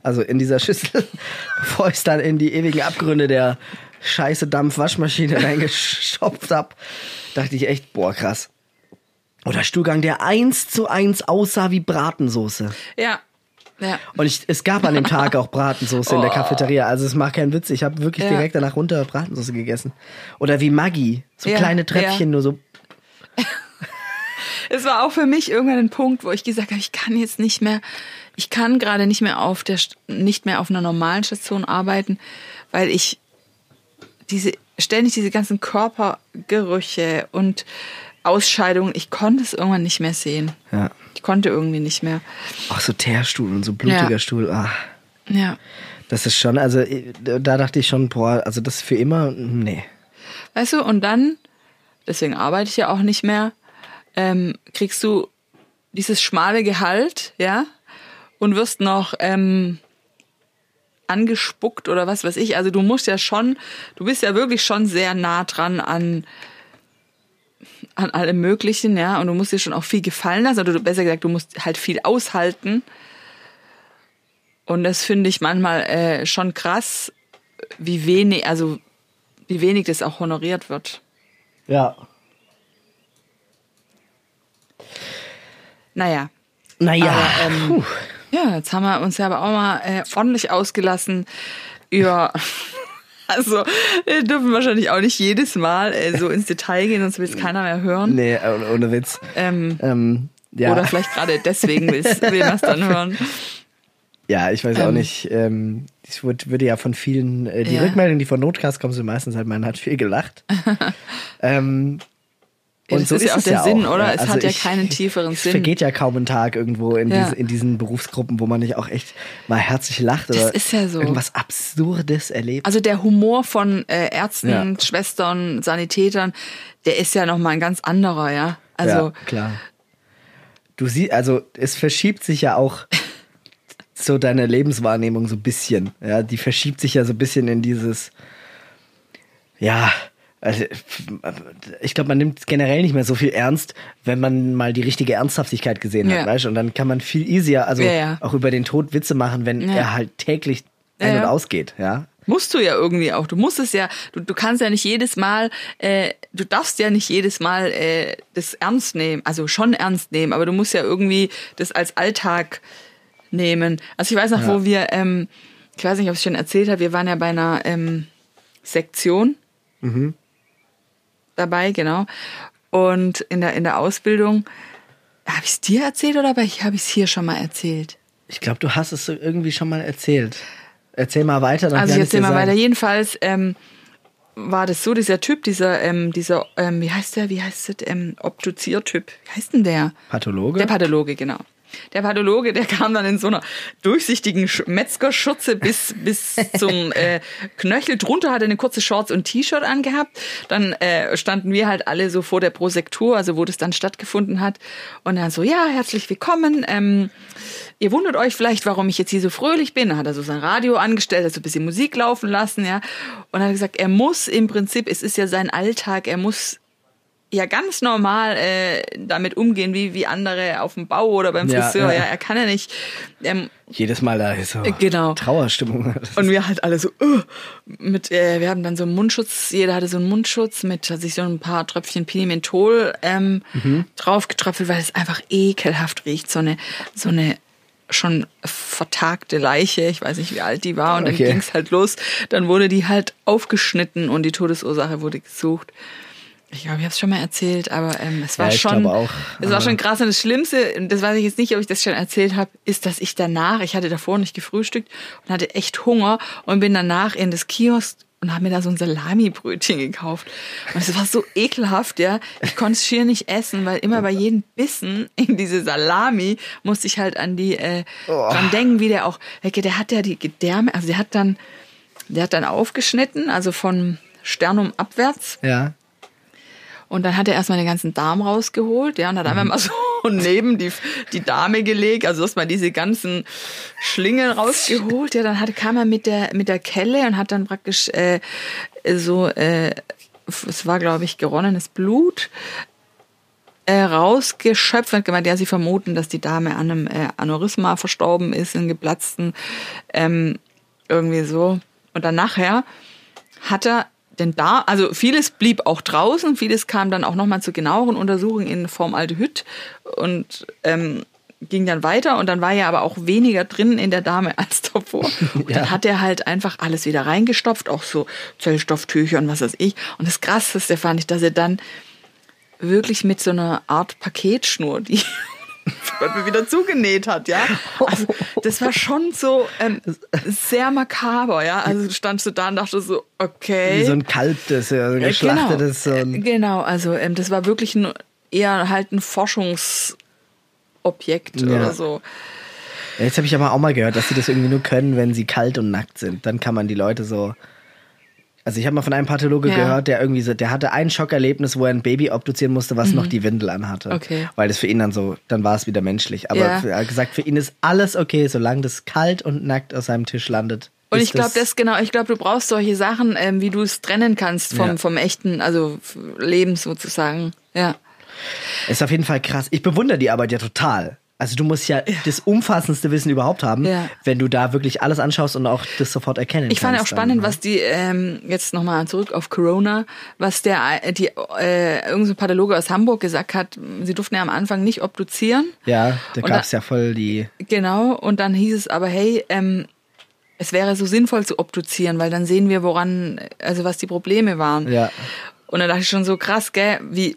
Also in dieser Schüssel, *laughs* bevor ich es dann in die ewigen Abgründe der scheiße Dampfwaschmaschine *laughs* reingeschopft hab, dachte ich echt, boah, krass. Oder Stuhlgang, der eins zu eins aussah wie Bratensoße. Ja. Ja. Und ich, es gab an dem Tag auch Bratensoße in der Oh. Cafeteria. Also es macht keinen Witz. Ich habe wirklich Ja. direkt danach runter Bratensoße gegessen. Oder wie Maggi. So Ja, kleine Tröpfchen, nur so. *laughs* Es war auch für mich irgendwann ein Punkt, wo ich gesagt habe, ich kann jetzt nicht mehr, ich kann gerade nicht mehr auf der, nicht mehr auf einer normalen Station arbeiten, weil ich diese, ständig diese ganzen Körpergerüche und Ausscheidungen, ich konnte es irgendwann nicht mehr sehen. Ja. Ich konnte irgendwie nicht mehr. Auch so Teerstuhl und so blutiger Ja. Stuhl. Ah, Ja. das ist schon, also äh, da dachte ich schon, boah, also das für immer, nee. Weißt du, und dann, deswegen arbeite ich ja auch nicht mehr, ähm, kriegst du dieses schmale Gehalt, ja, und wirst noch ähm, angespuckt oder was weiß ich. Also du musst ja schon, du bist ja wirklich schon sehr nah dran an an allem Möglichen, ja, und du musst dir schon auch viel gefallen lassen, oder du, besser gesagt, du musst halt viel aushalten. Und das finde ich manchmal äh, schon krass, wie wenig, also wie wenig das auch honoriert wird. Ja. Naja. Naja, Aber, ähm. Ja, jetzt haben wir uns ja aber auch mal äh, ordentlich ausgelassen über. *laughs* Also, wir dürfen wahrscheinlich auch nicht jedes Mal äh, so ins Detail gehen, sonst will es keiner mehr hören. nee, ohne, ohne Witz. Ähm, Ähm, ja. Oder vielleicht gerade deswegen *laughs* will man es dann hören. Ja, ich weiß auch Ähm. nicht. Ähm, ich wurde, würde ja von vielen, äh, die Ja. Rückmeldungen, die von Notcast kommen, sind meistens halt, man hat viel gelacht. *laughs* ähm, Ja, das ist ja auch es der Sinn, oder? ja. Es Also hat ja ich- keinen tieferen es Sinn. vergeht ja kaum ein Tag irgendwo in, Ja. diese, in diesen Berufsgruppen, wo man nicht auch echt mal herzlich lacht Das oder ist ja so. irgendwas Absurdes erlebt. Also der Humor von äh, Ärzten, Ja. Schwestern, Sanitätern, der ist ja nochmal ein ganz anderer, ja. Also ja, klar. Du siehst, also es verschiebt sich ja auch *laughs* so deine Lebenswahrnehmung so ein bisschen. Ja, die verschiebt sich ja so ein bisschen in dieses, ja, also, ich glaube, man nimmt generell nicht mehr so viel ernst, wenn man mal die richtige Ernsthaftigkeit gesehen hat, Ja. weißt du? Und dann kann man viel easier, also Ja, ja. auch über den Tod Witze machen, wenn er halt täglich ein- und ausgeht, ja. Musst du ja irgendwie auch. Du musst es ja, du, du kannst ja nicht jedes Mal, äh, du darfst ja nicht jedes Mal äh, das ernst nehmen, also schon ernst nehmen, aber du musst ja irgendwie das als Alltag nehmen. Also ich weiß noch, wo wir, ähm, ich weiß nicht, ob ich schon erzählt habe, wir waren ja bei einer ähm, Sektion dabei, genau. Und in der, in der Ausbildung, habe ich es dir erzählt oder habe ich es hier schon mal erzählt? Ich glaube, du hast es irgendwie schon mal erzählt. Erzähl mal weiter. Dann Also ich erzähl mal sagen. weiter. Jedenfalls ähm, war das so, dieser Typ, dieser, ähm, dieser, ähm, wie heißt der, wie heißt das, ähm, Obduziertyp, wie heißt denn der? Pathologe? Der Pathologe, genau. Der Pathologe, der kam dann in so einer durchsichtigen Sch- Metzgerschürze bis, *laughs* bis zum äh, Knöchel. Drunter hatte er eine kurze Shorts und T-Shirt angehabt. Dann äh, standen wir halt alle so vor der Prosektur, also wo das dann stattgefunden hat. Und dann so, ja, herzlich willkommen. Ähm, ihr wundert euch vielleicht, warum ich jetzt hier so fröhlich bin. Dann hat er so sein Radio angestellt, hat so ein bisschen Musik laufen lassen, ja. Und hat er gesagt, er muss im Prinzip, es ist ja sein Alltag, er muss ja ganz normal äh, damit umgehen, wie, wie andere auf dem Bau oder beim Ja, Friseur. ja. Ja, er kann ja nicht. Ähm, Jedes Mal da ist so genau. Trauerstimmung. Und wir halt alle so, uh, mit, äh, wir haben dann so einen Mundschutz, jeder hatte so einen Mundschutz mit, hat sich so ein paar Tröpfchen Pinimentol ähm, Mhm. draufgetröpfelt, weil es einfach ekelhaft riecht. So eine, so eine schon vertagte Leiche, ich weiß nicht, wie alt die war, und dann Okay. ging's halt los. Dann wurde die halt aufgeschnitten und die Todesursache wurde gesucht. Ich glaube, ich habe es schon mal erzählt, aber ähm, es war Ja, schon, auch. es war schon krass. Und das Schlimmste, das weiß ich jetzt nicht, ob ich das schon erzählt habe, ist, dass ich danach, ich hatte davor nicht gefrühstückt und hatte echt Hunger und bin danach in das Kiosk und habe mir da so ein Salami-Brötchen gekauft. Und es war so ekelhaft, ja. Ich konnte es schier nicht essen, weil immer bei jedem Bissen in diese Salami musste ich halt an die äh, Oh. dran denken, wie der auch, der hat ja die Gedärme, also der hat dann, der hat dann aufgeschnitten, also von Sternum abwärts Ja. Und dann hat er erstmal den ganzen Darm rausgeholt, ja, und hat einfach mal so *laughs* neben die, die Dame gelegt, also erstmal diese ganzen Schlingen rausgeholt. Ja, dann hat, kam er mit der, mit der Kelle und hat dann praktisch äh, so, äh, es war, glaube ich, geronnenes Blut äh, rausgeschöpft und gemeint, ja, sie vermuten, dass die Dame an einem äh, Aneurysma verstorben ist, in geplatzten, ähm, irgendwie so. Und dann nachher hat er denn da, also vieles blieb auch draußen, vieles kam dann auch nochmal zu genaueren Untersuchungen in Formaldehyd und ähm, ging dann weiter und dann war ja aber auch weniger drin in der Dame *laughs* als davor. Und Ja. dann hat er halt einfach alles wieder reingestopft, auch so Zellstofftücher und was weiß ich. Und das Krasseste fand ich, dass er dann wirklich mit so einer Art Paketschnur, die Gott mir wieder zugenäht hat, ja. Also, das war schon so ähm, sehr makaber, ja. Also standst du da und dachte so, okay. Wie so ein Kalb, das ja so ein Äh, geschlachtetes. genau. Ein, genau, also ähm, das war wirklich ein, eher halt ein Forschungsobjekt Ja. oder so. Jetzt habe ich aber auch mal gehört, dass sie das irgendwie nur können, wenn sie kalt und nackt sind. Dann kann man die Leute so. Also ich habe mal von einem Pathologe Ja. gehört, der irgendwie so, der hatte ein Schockerlebnis, wo er ein Baby obduzieren musste, was noch die Windel anhatte. Mhm. Okay. Weil das für ihn dann so, dann war es wieder menschlich. Aber Ja. er hat gesagt, für ihn ist alles okay, solange das kalt und nackt aus seinem Tisch landet. Und ich glaube, das genau, ich glaube, du brauchst solche Sachen, ähm, wie du es trennen kannst vom, Ja. vom echten, also Leben sozusagen. Ja. Ist auf jeden Fall krass. Ich bewundere die Arbeit ja total. Also du musst ja, das umfassendste Wissen überhaupt haben, Ja. wenn du da wirklich alles anschaust und auch das sofort erkennen Ich fand auch kannst. spannend, dann, ne? was die, ähm, jetzt nochmal zurück auf Corona, was der, die, äh, irgendein so Pathologe aus Hamburg gesagt hat, sie durften ja am Anfang nicht obduzieren. Ja, da gab es ja voll die. Genau, und dann hieß es aber, hey, ähm, es wäre so sinnvoll zu obduzieren, weil dann sehen wir, woran, also was die Probleme waren. Ja. Und dann dachte ich schon so krass, gell, wie,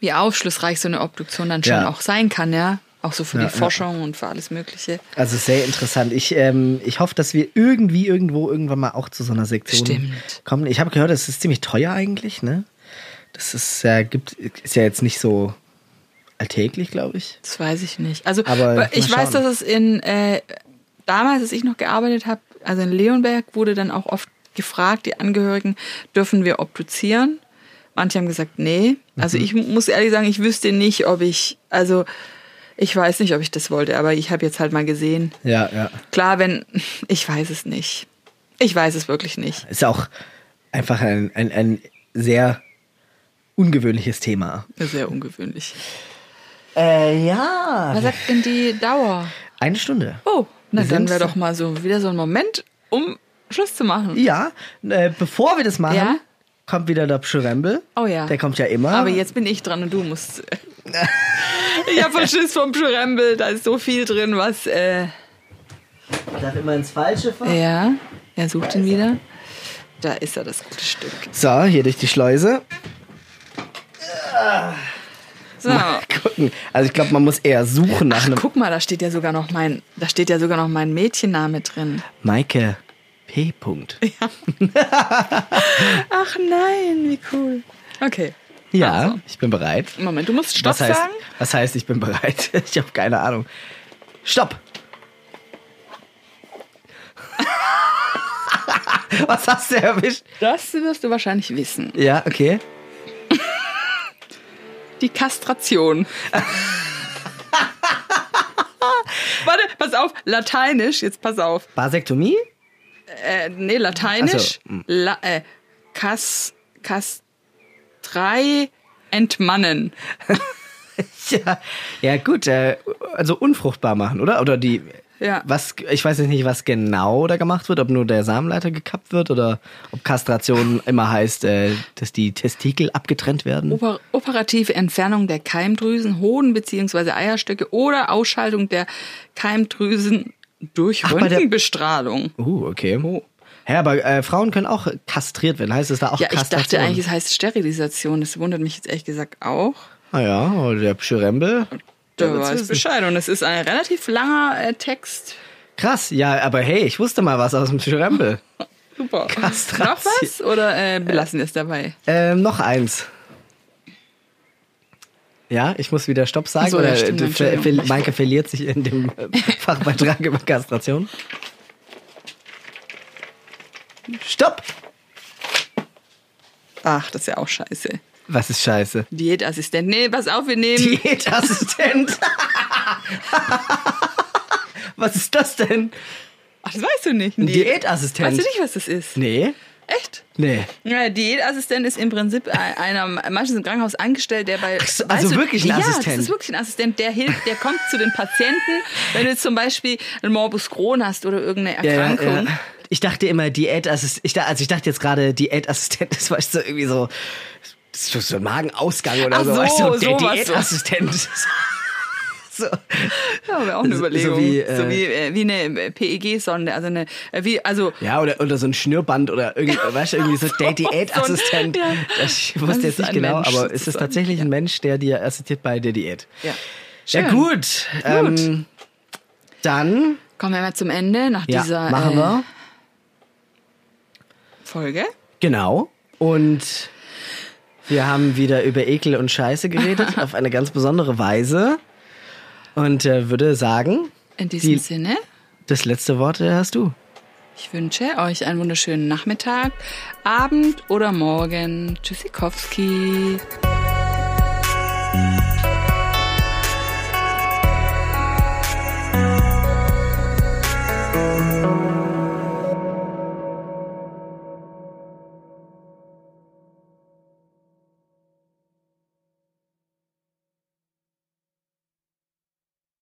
wie aufschlussreich so eine Obduktion dann schon Ja. auch sein kann, ja. Auch so für Ja, die ja. Forschung und für alles Mögliche. Also sehr interessant. Ich, ähm, ich hoffe, dass wir irgendwie irgendwo irgendwann mal auch zu so einer Sektion Stimmt. kommen. Ich habe gehört, es ist ziemlich teuer eigentlich, ne? Das ist ja, gibt, ist ja jetzt nicht so alltäglich, glaube ich. Das weiß ich nicht. Also Aber ich weiß, dass es in äh, damals, als ich noch gearbeitet habe, also in Leonberg wurde dann auch oft gefragt, die Angehörigen, dürfen wir obduzieren? Manche haben gesagt, nee. Also Mhm. ich muss ehrlich sagen, ich wüsste nicht, ob ich, also ich weiß nicht, ob ich das wollte, aber ich habe jetzt halt mal gesehen. Ja, ja. Klar, wenn, *laughs* ich weiß es nicht. Ich weiß es wirklich nicht. Ist auch einfach ein, ein, ein sehr ungewöhnliches Thema. Sehr ungewöhnlich. Äh, ja. Was sagt denn die Dauer? Eine Stunde. Oh, na dann sind- wäre doch mal so wieder so ein Moment, um Schluss zu machen. Ja, äh, bevor wir das machen, Ja? kommt wieder der Pschurembel. Oh ja. Der kommt ja immer. Aber jetzt bin ich dran und du musst. Ich habe Verschiss vom Pschurembel, da ist so viel drin, was. Äh, Ich darf immer ins Falsche fahren. ja, er sucht ihn wieder. Da ist er, das gute Stück. So, hier durch die Schleuse. So. Gucken. Also ich glaube, man muss eher suchen nach Ach, einem guck mal, da steht ja sogar noch mein, da steht ja sogar noch mein Mädchenname drin. Maike P. Punkt. *laughs* Ach nein, wie cool. Okay. Ja, Also. ich bin bereit. Moment, du musst Stopp was heißt, sagen. Was heißt, ich bin bereit? *laughs* Ich habe keine Ahnung. Stopp! *laughs* was hast du erwischt? Das wirst du wahrscheinlich wissen. Ja, okay. Die Kastration. *laughs* Warte, pass auf, lateinisch, jetzt pass auf. Vasektomie? Äh, nee, lateinisch. So, hm. La, äh, kas, kastrei entmannen. *laughs* Ja, ja gut, äh, also unfruchtbar machen, oder? Oder die Ja. Was, ich weiß jetzt nicht, was genau da gemacht wird, ob nur der Samenleiter gekappt wird oder ob Kastration immer heißt, äh, dass die Testikel abgetrennt werden. Oper operative Entfernung der Keimdrüsen, Hoden bzw. Eierstöcke oder Ausschaltung der Keimdrüsen durch Ach, Röntgenbestrahlung. Uh, okay. Oh. Ja, aber äh, Frauen können auch kastriert werden. Heißt es da auch Ja, ich Kastration? dachte eigentlich, es heißt Sterilisation. Das wundert mich jetzt ehrlich gesagt auch. Ah ja, oder der Schürembel. Da Der weiß wissen. Bescheid. Und es ist ein relativ langer äh, Text. Krass, ja, aber hey, ich wusste mal was aus dem Schürembel. *laughs* Super. Kastration. Noch was? Oder äh, belassen wir es dabei? Ähm, noch eins. Ja, ich muss wieder Stopp sagen. So, oder stimmt, äh, ver Entschuldigung. ver Maike verliert sich in dem äh, Fachbeitrag über Kastration. Stopp! Ach, das ist ja auch scheiße. Was ist scheiße? Diätassistent. Nee, pass auf, wir nehmen. Diätassistent. *laughs* was ist das denn? Ach, das weißt du nicht. Ein. Diätassistent. Weißt du nicht, was das ist? Nee. Echt? Nee. Ja, Diätassistent ist im Prinzip ein- einer, manches im Krankenhaus angestellt, der bei. also du, wirklich ein ja, Assistent. das ist wirklich ein Assistent, der hilft, der kommt zu den Patienten, wenn du zum Beispiel einen Morbus Crohn hast oder irgendeine Ja, ja, Erkrankung. ja. Ich dachte immer Diätassistent. Ich, da- also ich dachte jetzt gerade Diätassistent, das *laughs* war so irgendwie so, das ist so ein Magenausgang oder Ach so. so, weißt du, der so. Diätassistent. *laughs* so. Ja, wäre auch eine So- so Überlegung. So wie, wie, äh, wie, eine PEG-Sonde, also eine, äh, wie, also. Ja, oder, oder so ein Schnürband oder irgendwie, *laughs* weißt du, irgendwie so der Diätassistent. Ja. Ich wusste jetzt nicht genau, Mensch aber ist es tatsächlich ein Mensch, der dir assistiert bei der Diät? Ja. Ja, Schön. gut. Ähm, dann, Kommen wir mal zum Ende nach ja, dieser machen äh, wir. Folge. Genau. Und wir haben wieder über Ekel und Scheiße geredet, *laughs* auf eine ganz besondere Weise. Und äh, würde sagen, In diesem Die- Sinne, das letzte Wort äh, hast du. ich wünsche euch einen wunderschönen Nachmittag, Abend oder Morgen. Tschüssikowski.